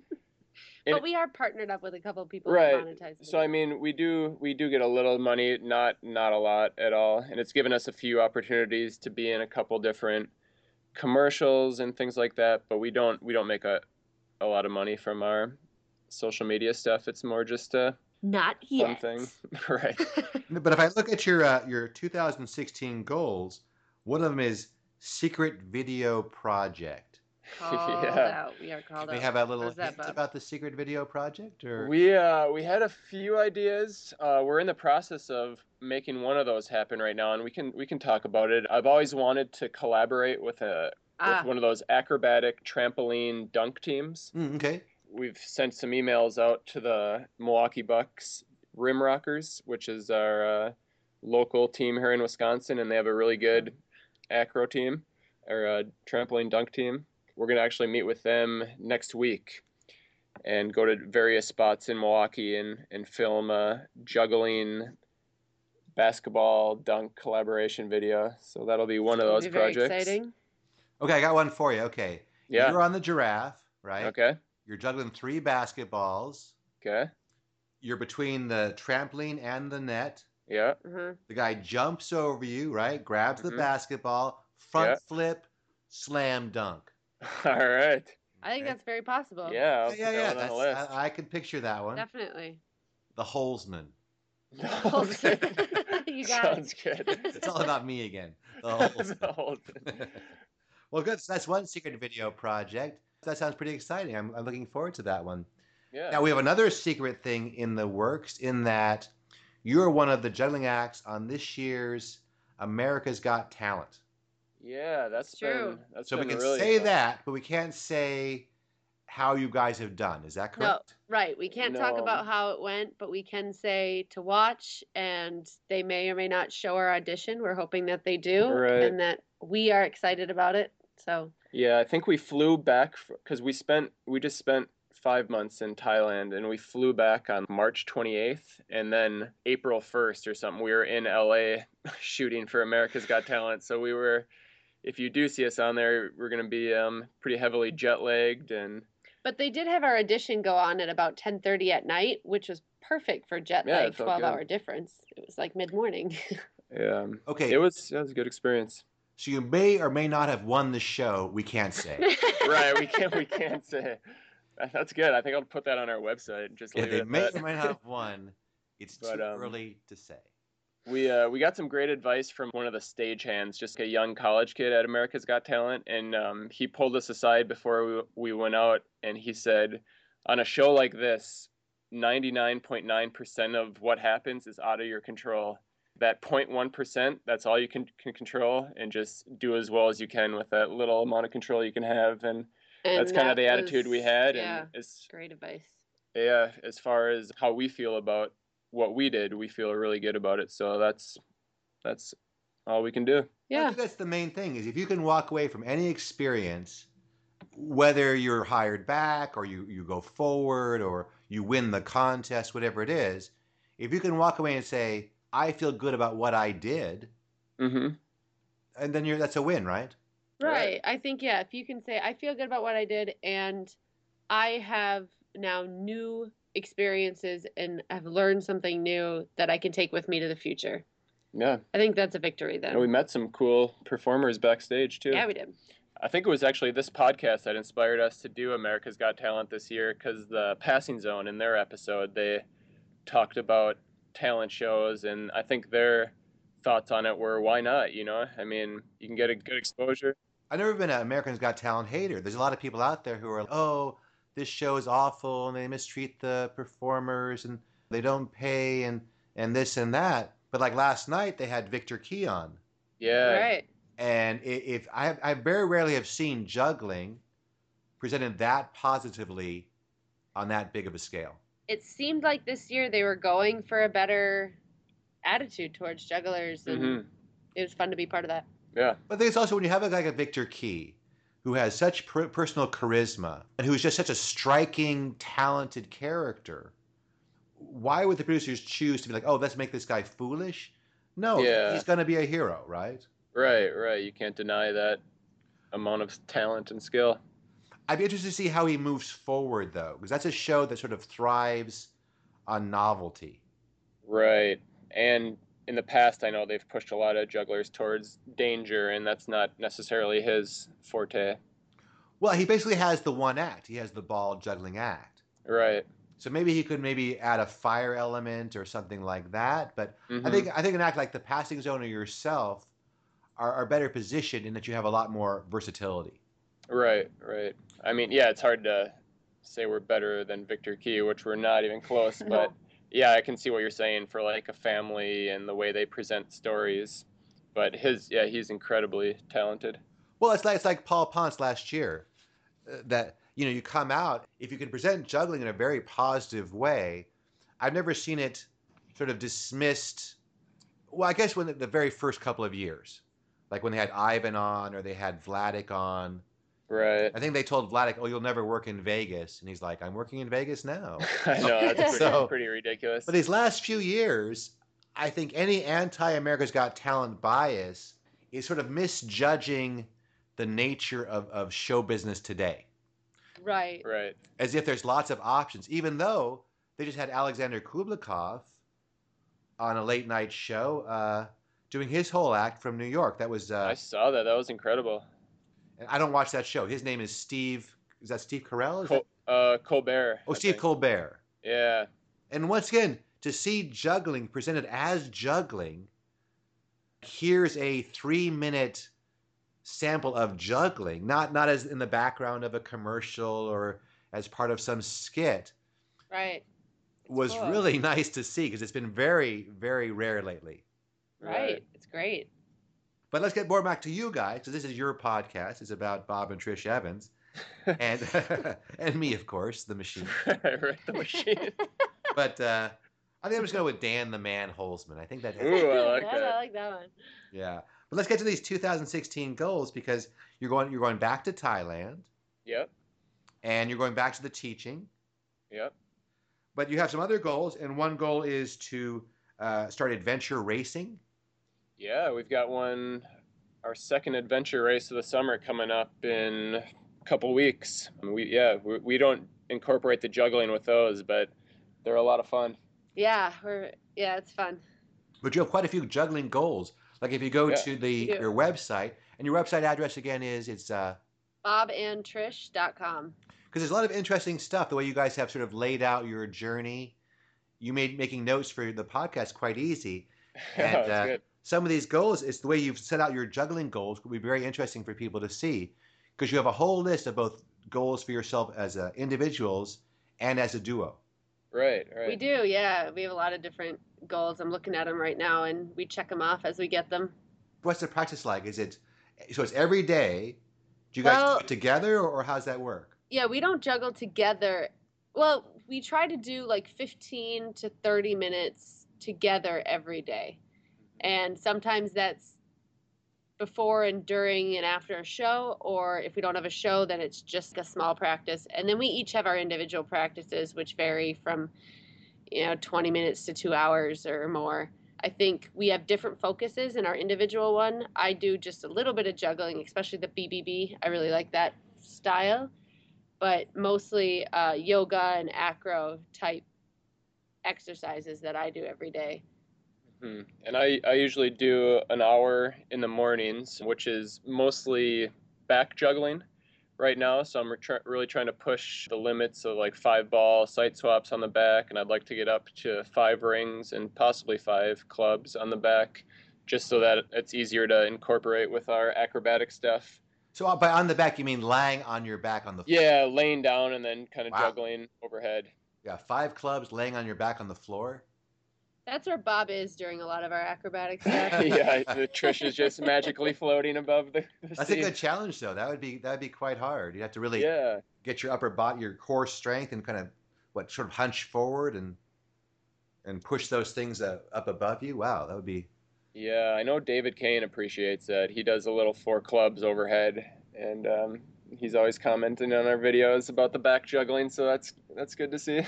Speaker 2: but
Speaker 3: And-
Speaker 2: we are partnered up with a couple of people
Speaker 3: Right.
Speaker 2: to monetize. the
Speaker 3: So I mean, we do we do get a little money, not not a lot at all, and it's given us a few opportunities to be in a couple different commercials and things like that. But we don't we don't make a a lot of money from our social media stuff. It's more just a
Speaker 2: not
Speaker 3: fun
Speaker 2: yet.
Speaker 3: thing, right?
Speaker 1: But if I look at your uh, your 2016 goals, one of them is secret video project.
Speaker 2: called
Speaker 3: Yeah.
Speaker 2: out. We are called
Speaker 1: Do we
Speaker 2: out.
Speaker 1: have a little
Speaker 2: How's that,
Speaker 1: hint
Speaker 2: Bob?
Speaker 1: about the secret video project, or
Speaker 3: We uh we had a few ideas. Uh, we're in the process of making one of those happen right now, and we can we can talk about it. I've always wanted to collaborate with a
Speaker 2: Ah,
Speaker 3: with one of those acrobatic trampoline dunk teams.
Speaker 1: Mm, okay?
Speaker 3: We've sent some emails out to the Milwaukee Bucks Rim Rockers, which is our uh, local team here in Wisconsin, and they have a really good acro team or a trampoline dunk team. We're gonna actually meet with them next week and go to various spots in Milwaukee and and film a juggling basketball dunk collaboration video. So that'll be one of those
Speaker 2: be very
Speaker 3: projects.
Speaker 2: Exciting.
Speaker 1: Okay, I got one for you. Okay,
Speaker 3: Yeah.
Speaker 1: you're on the giraffe, right?
Speaker 3: Okay.
Speaker 1: You're juggling three basketballs.
Speaker 3: Okay.
Speaker 1: You're between the trampoline and the net,
Speaker 3: Yeah.
Speaker 2: Uh-huh.
Speaker 1: The guy jumps over you, right? Grabs the
Speaker 3: Mhm.
Speaker 1: basketball, front
Speaker 3: Yeah.
Speaker 1: flip, slam dunk.
Speaker 3: All right.
Speaker 2: I think
Speaker 1: Right.
Speaker 2: that's very possible.
Speaker 3: Yeah. I'll
Speaker 1: yeah,
Speaker 3: put
Speaker 1: yeah,
Speaker 3: that one on the list.
Speaker 1: I, I can picture that one.
Speaker 2: Definitely.
Speaker 1: The Holzman.
Speaker 2: You got it.
Speaker 3: Sounds good.
Speaker 1: It's all about me again. The Holzman.
Speaker 3: The Holzman.
Speaker 1: Well, good. So that's one secret video project. That sounds pretty exciting. I'm, I'm looking forward to that one.
Speaker 3: Yeah.
Speaker 1: Now we have another secret thing in the works in that you're one of the juggling acts on this year's America's Got Talent.
Speaker 3: Yeah, that's
Speaker 2: It's true.
Speaker 3: been that's
Speaker 1: So we can
Speaker 3: really
Speaker 1: say
Speaker 3: fun.
Speaker 1: that, but we can't say how you guys have done. Is that correct?
Speaker 2: No.
Speaker 1: correct?
Speaker 2: Right. We can't talk about how it went, but we can say to watch, and they may or may not show our audition. We're hoping that they do,
Speaker 3: Right.
Speaker 2: and that we are excited about it. So,
Speaker 3: Yeah, I think we flew back because we spent we just spent five months in Thailand and we flew back on March 28th and then April 1st or something we were in LA shooting for America's Got Talent. So we were, if you do see us on there, we're gonna be um, pretty heavily jet lagged and
Speaker 2: but they did have our audition go on at about 10:30 at night, which was perfect for jet
Speaker 3: Yeah,
Speaker 2: lag,
Speaker 3: felt
Speaker 2: 12
Speaker 3: good.
Speaker 2: hour difference. It was like mid morning.
Speaker 3: um,
Speaker 1: Okay.
Speaker 3: it was it was a good experience.
Speaker 1: So you may or may not have won the show. We can't say.
Speaker 3: right, we can't we can't say. That's good. I think I'll put that on our website. and Just
Speaker 1: yeah,
Speaker 3: leave
Speaker 1: they
Speaker 3: it
Speaker 1: may or may not have won. It's
Speaker 3: But,
Speaker 1: too
Speaker 3: um,
Speaker 1: early to say.
Speaker 3: We uh, we got some great advice from one of the stagehands, just a young college kid at America's Got Talent, and um, he pulled us aside before we, we went out, and he said, on a show like this, 99.9% of what happens is out of your control. That 0.1%, that's all you can, can control, and just do as well as you can with that little amount of control you can have, and, that's
Speaker 2: And
Speaker 3: kind of
Speaker 2: that
Speaker 3: the attitude we had,
Speaker 2: Yeah,
Speaker 3: and as
Speaker 2: great advice.
Speaker 3: yeah, as far as how we feel about what we did, we feel really good about it. So that's that's all we can do.
Speaker 1: I
Speaker 2: Yeah.
Speaker 1: think that's the main thing is if you can walk away from any experience, whether you're hired back or you, you go forward or you win the contest, whatever it is, if you can walk away and say, I feel good about what I did,
Speaker 3: hmm
Speaker 1: and then you're that's a win, right?
Speaker 2: Right.
Speaker 3: Right.
Speaker 2: I think yeah, if you can say I feel good about what I did and I have now new experiences and have learned something new that I can take with me to the future.
Speaker 3: Yeah,
Speaker 2: I think that's a victory then.
Speaker 3: and we met some cool performers backstage too.
Speaker 2: yeah, we did.
Speaker 3: I think it was actually this podcast that inspired us to do America's Got Talent this year because the Passing Zone in their episode they talked about talent shows, and I think their thoughts on it were why not? You know, I mean, you can get a good exposure.
Speaker 1: I've never been an Americans Got Talent hater. There's a lot of people out there who are, like, oh, this show is awful and they mistreat the performers and they don't pay and and this and that. But like last night, they had Viktor Kee on,
Speaker 3: Yeah,
Speaker 2: Right.
Speaker 1: and if I I very rarely have seen juggling presented that positively on that big of a scale.
Speaker 2: It seemed like this year they were going for a better attitude towards jugglers and
Speaker 3: hmm
Speaker 2: it was fun to be part of that.
Speaker 3: yeah,
Speaker 1: But I think it's also when you have a guy like a Viktor Kee, who has such per- personal charisma and who is just such a striking, talented character. Why would the producers choose to be like, oh, let's make this guy foolish? No,
Speaker 3: Yeah.
Speaker 1: he's going to be a hero, right?
Speaker 3: right, right. You can't deny that amount of talent and skill.
Speaker 1: I'd be interested to see how he moves forward, though, because that's a show that sort of thrives on novelty.
Speaker 3: Right. And in the past, I know they've pushed a lot of jugglers towards danger, and that's not necessarily his forte.
Speaker 1: Well, he basically has the one act. He has the ball juggling act.
Speaker 3: Right.
Speaker 1: So maybe he could maybe add a fire element or something like that. But I
Speaker 3: Mhm.
Speaker 1: think I think an act like the passing zone or yourself are, are better positioned in that you have a lot more versatility.
Speaker 3: Right, right. I mean, yeah, it's hard to say we're better than Viktor Kee, which we're not even close.
Speaker 2: No.
Speaker 3: But yeah, I can see what you're saying for like a family and the way they present stories. But his, yeah, he's incredibly talented.
Speaker 1: Well, it's like it's like Paul Ponce last year, uh, that you know you come out if you can present juggling in a very positive way. I've never seen it sort of dismissed. Well, I guess when the, the very first couple of years, like when they had Ivan on or they had Vladik on.
Speaker 3: Right.
Speaker 1: I think they told Vladik, "Oh, you'll never work in Vegas," and he's like, "I'm working in Vegas now."
Speaker 3: I know that's pretty,
Speaker 1: So-
Speaker 3: pretty ridiculous.
Speaker 1: But these last few years, I think any anti America's Got Talent bias is sort of misjudging the nature of, of show business today,
Speaker 2: Right.
Speaker 3: Right.
Speaker 1: as if there's lots of options, even though they just had Alexander Koblikov, on a late night show, uh, doing his whole act from New York. That was uh,
Speaker 3: I saw that. That was incredible.
Speaker 1: I don't watch that show. His name is Steve. Is that Steve Carell? Is
Speaker 3: Col-
Speaker 1: that-
Speaker 3: uh, Colbert.
Speaker 1: oh,
Speaker 3: I
Speaker 1: Steve
Speaker 3: think.
Speaker 1: Colbert.
Speaker 3: Yeah.
Speaker 1: And once again, to see juggling presented as juggling, here's a three minute sample of juggling, not not as in the background of a commercial or as part of some skit,
Speaker 2: Right.
Speaker 1: was
Speaker 2: cool.
Speaker 1: really nice to see because it's been very, very rare lately.
Speaker 2: Right. It's great.
Speaker 1: But let's get more back to you guys, because this is your podcast. It's about Bob and Trish Evans, and and me, of course, the machine.
Speaker 3: right, the machine.
Speaker 1: But uh, I think I'm just going to with Dan the Man Holzman. I think that
Speaker 3: Ooh, I like
Speaker 2: Yeah,
Speaker 3: that.
Speaker 2: I like that one.
Speaker 1: Yeah. But let's get to these 2016 goals because you're going you're going back to Thailand
Speaker 3: Yep.
Speaker 1: and you're going back to the teaching.
Speaker 3: Yep.
Speaker 1: But you have some other goals, and one goal is to uh, start adventure racing.
Speaker 3: Yeah, we've got one, our second adventure race of the summer coming up in a couple weeks. We yeah, we, we don't incorporate the juggling with those, but they're a lot of fun.
Speaker 2: Yeah, we're yeah, it's fun.
Speaker 1: But you have quite a few juggling goals. Like if you go
Speaker 3: Yeah,
Speaker 1: to the
Speaker 2: we
Speaker 1: your website, and your website address again is it's uh
Speaker 2: bobandtrish.com.
Speaker 1: because there's a lot of interesting stuff. The way you guys have sort of laid out your journey, you made making notes for the podcast quite easy.
Speaker 3: Yeah,
Speaker 1: And,
Speaker 3: that's
Speaker 1: uh,
Speaker 3: good.
Speaker 1: Some of these goals, it's the way you've set out your juggling goals would be very interesting for people to see because you have a whole list of both goals for yourself as uh, individuals and as a duo.
Speaker 3: Right, right.
Speaker 2: We do, yeah. We have a lot of different goals. I'm looking at them right now, and we check them off as we get them.
Speaker 1: What's the practice like? Is it so? It's every day. Do you guys
Speaker 2: Well-
Speaker 1: do it together, or, or how's that work?
Speaker 2: Yeah, we don't juggle together. Well, we try to do like 15 to 30 minutes together every day. And sometimes that's before and during and after a show, or if we don't have a show, then it's just a small practice. And then we each have our individual practices, which vary from, you know, 20 minutes to two hours or more. I think we have different focuses in our individual one. I do just a little bit of juggling, especially the BBB. I really like that style, but mostly uh, yoga and acro type exercises that I do every day.
Speaker 3: Mhm. And I, I usually do an hour in the mornings, which is mostly back juggling right now. So I'm retr- really trying to push the limits of like five ball siteswaps on the back. And I'd like to get up to five rings and possibly five clubs on the back, just so that it's easier to incorporate with our acrobatic stuff.
Speaker 1: So, uh, by on the back, you mean lying on your back on the floor?
Speaker 3: Yeah, laying down and then kind of
Speaker 1: Wow.
Speaker 3: juggling overhead.
Speaker 1: Yeah, five clubs laying on your back on the floor.
Speaker 2: That's where Bob is during a lot of our acrobatic stuff.
Speaker 3: yeah, the Trish is just magically floating above the, the
Speaker 1: That's a good challenge, though. That would be that would be quite hard. You have to really
Speaker 3: Yeah.
Speaker 1: get your upper body, your core strength, and kind of what sort of hunch forward and and push those things uh, up above you. Wow, that would be.
Speaker 3: Yeah, I know David Kane appreciates that. He does a little four clubs overhead, and um, he's always commenting on our videos about the back juggling. So that's that's good to see.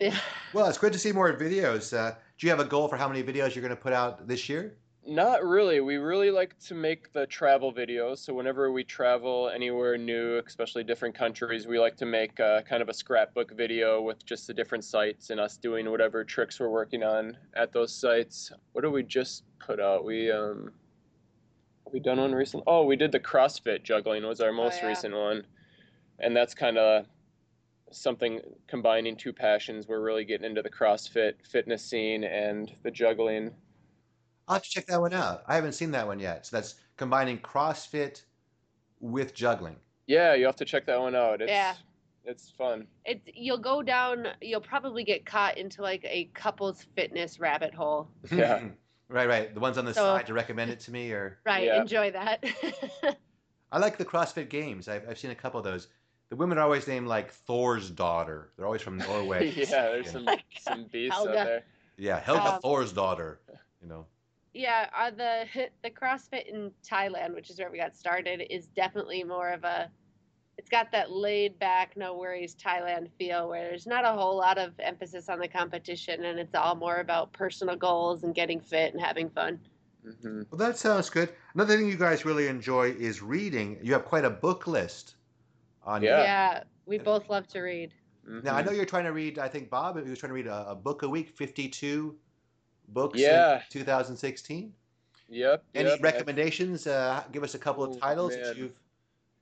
Speaker 2: Yeah.
Speaker 1: Well, it's good to see more videos. Uh, do you have a goal for how many videos you're going to put out this year?
Speaker 3: Not really. We really like to make the travel videos. So whenever we travel anywhere new, especially different countries, we like to make uh, kind of a scrapbook video with just the different sites and us doing whatever tricks we're working on at those sites. What did we just put out? We um, we done one recently. Oh, we did the CrossFit juggling was our most
Speaker 2: yeah.
Speaker 3: recent one, and that's kind of something combining two passions. We're really getting into the CrossFit fitness scene and the juggling.
Speaker 1: I'll have to check that one out. I haven't seen that one yet. So that's combining CrossFit with juggling.
Speaker 3: Yeah, you have to check that one out. It's,
Speaker 2: Yeah.
Speaker 3: It's fun.
Speaker 2: It's you'll go down you'll probably get caught into like a couples fitness rabbit hole.
Speaker 3: Yeah.
Speaker 1: right, right. The ones on the
Speaker 2: So-
Speaker 1: side to recommend it to me, or
Speaker 2: Right,
Speaker 3: Yeah.
Speaker 2: enjoy that.
Speaker 1: I like the CrossFit Games. I've, I've seen a couple of those. The women are always named like Thor's daughter. They're always from Norway.
Speaker 3: yeah, there's some
Speaker 2: Like,
Speaker 3: some beasts
Speaker 2: Helga.
Speaker 3: out there.
Speaker 1: Yeah, Helga
Speaker 2: Um,
Speaker 1: Thor's daughter. You know.
Speaker 2: yeah, uh, the the CrossFit in Thailand, which is where we got started, is definitely more of a. It's got that laid back, no worries Thailand feel, where there's not a whole lot of emphasis on the competition, and it's all more about personal goals and getting fit and having fun.
Speaker 3: hmm
Speaker 1: Well, that sounds good. Another thing you guys really enjoy is reading. You have quite a book list on
Speaker 3: Yeah.
Speaker 2: Yeah, we both love to read.
Speaker 1: Now I know you're trying to read. I think Bob he was trying to read a, a book a week, fifty-two books
Speaker 3: Yeah.
Speaker 1: in 2016.
Speaker 3: Yep.
Speaker 1: Any
Speaker 3: yep, I-
Speaker 1: recommendations? Uh, give us a couple of
Speaker 3: Oh,
Speaker 1: tires
Speaker 3: man.
Speaker 1: that you've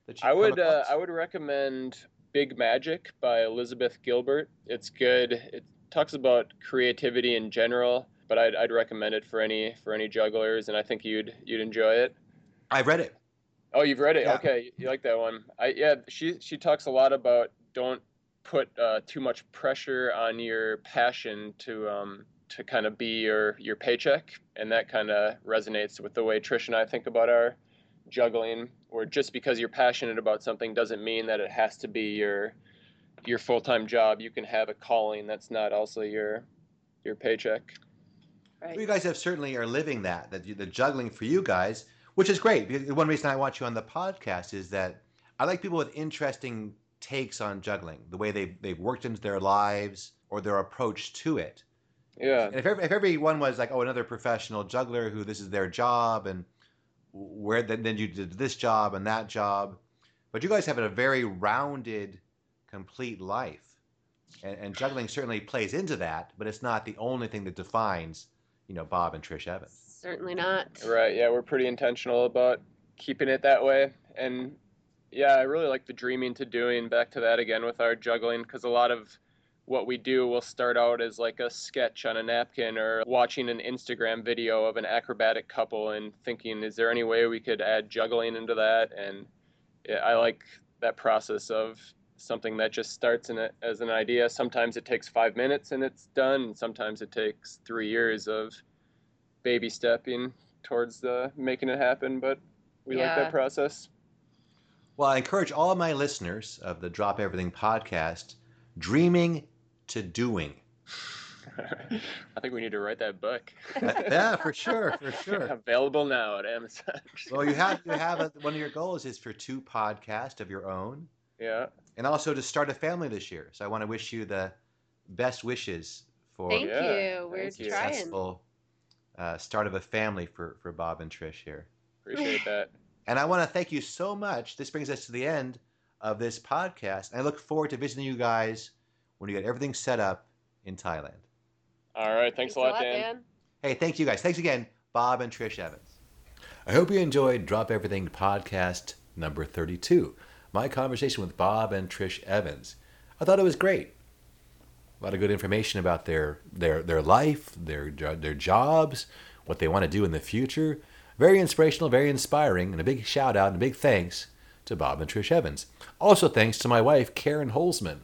Speaker 1: that you've
Speaker 3: I would uh. I would recommend Big Magic by Elizabeth Gilbert. It's good. It talks about creativity in general, but I'd, I'd recommend it for any for any jugglers, and I think you'd you'd enjoy it.
Speaker 1: I've read it.
Speaker 3: Oh, you've read it?
Speaker 1: Yeah.
Speaker 3: Okay, you like that one? I yeah. She she talks a lot about don't put uh, too much pressure on your passion to um to kind of be your your paycheck, and that kind of resonates with the way Trish and I think about our juggling. Or just because you're passionate about something doesn't mean that it has to be your your full time job. You can have a calling that's not also your your paycheck.
Speaker 2: Right.
Speaker 1: You guys have certainly are living that that you, the juggling for you guys, which is great. Because one reason I want you on the podcast is that I like people with interesting takes on juggling, the way they've they've worked into their lives or their approach to it.
Speaker 3: Yeah.
Speaker 1: And if every, if everyone was like, oh, another professional juggler who this is their job, and where then, then you did this job and that job, but you guys have a very rounded, complete life, and, and juggling certainly plays into that, but it's not the only thing that defines, you know, Bob and Trish Evans.
Speaker 2: Certainly not.
Speaker 3: Right. Yeah, we're pretty intentional about keeping it that way. And yeah, I really like the dreaming to doing back to that again with our juggling because a lot of what we do will start out as like a sketch on a napkin or watching an Instagram video of an acrobatic couple and thinking, is there any way we could add juggling into that? And yeah, I like that process of something that just starts in it as an idea. Sometimes it takes five minutes and it's done. Sometimes it takes three years of baby stepping towards the making it happen. But we like that process.
Speaker 1: Well, I encourage all of my listeners of the Drop Everything podcast, dreaming to doing.
Speaker 3: I think we need to write that book.
Speaker 1: Uh, yeah, for sure, for sure.
Speaker 3: Available now at Amazon.
Speaker 1: Well, you have you have a, one of your goals is for two podcasts of your own,
Speaker 3: yeah.
Speaker 1: and also to start a family this year. So I want to wish you the best wishes for
Speaker 2: Thank
Speaker 3: Yeah,
Speaker 2: you. We're
Speaker 3: thank
Speaker 2: trying.
Speaker 1: successful uh, start of a family for for Bob and Trish here.
Speaker 3: Appreciate that.
Speaker 1: And I want to thank you so much. This brings us to the end of this podcast. And I look forward to visiting you guys when you get everything set up in Thailand.
Speaker 3: All right. Thanks, a lot, Dan.
Speaker 1: Hey, thank you guys. Thanks again, Bob and Trish Evans. I hope you enjoyed Drop Everything podcast number 32, my conversation with Bob and Trish Evans. I thought it was great. A lot of good information about their their their life, their their jobs, what they want to do in the future. Very inspirational, very inspiring, and a big shout out and a big thanks to Bob and Trish Evans. Also thanks to my wife Karen Holzman.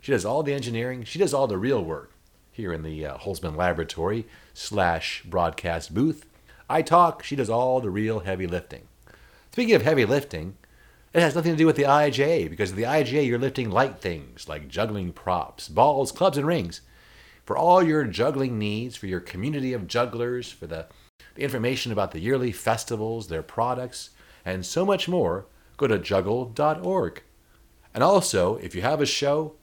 Speaker 1: She does all the engineering. She does all the real work here in the uh, Holzman Laboratory slash broadcast booth. I talk. She does all the real heavy lifting. Speaking of heavy lifting, it has nothing to do with the IJA because the IJA you're lifting light things like juggling props, balls, clubs, and rings. For all your juggling needs, for your community of jugglers, for the, the information about the yearly festivals, their products, and so much more, go to juggle.org. And also, if you have a show,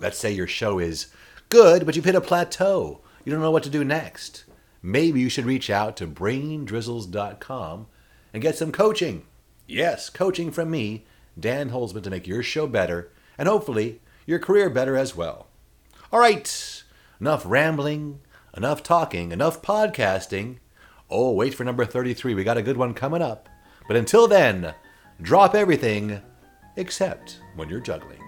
Speaker 1: let's say your show is good, but you've hit a plateau, you don't know what to do next. Maybe you should reach out to braindrizzles.com and get some coaching. Yes, coaching from me, Dan Holzman, to make your show better and hopefully your career better as well. All right, enough rambling, enough talking, enough podcasting. Oh, wait for number 33. We got a good one coming up. But until then, drop everything except when you're juggling.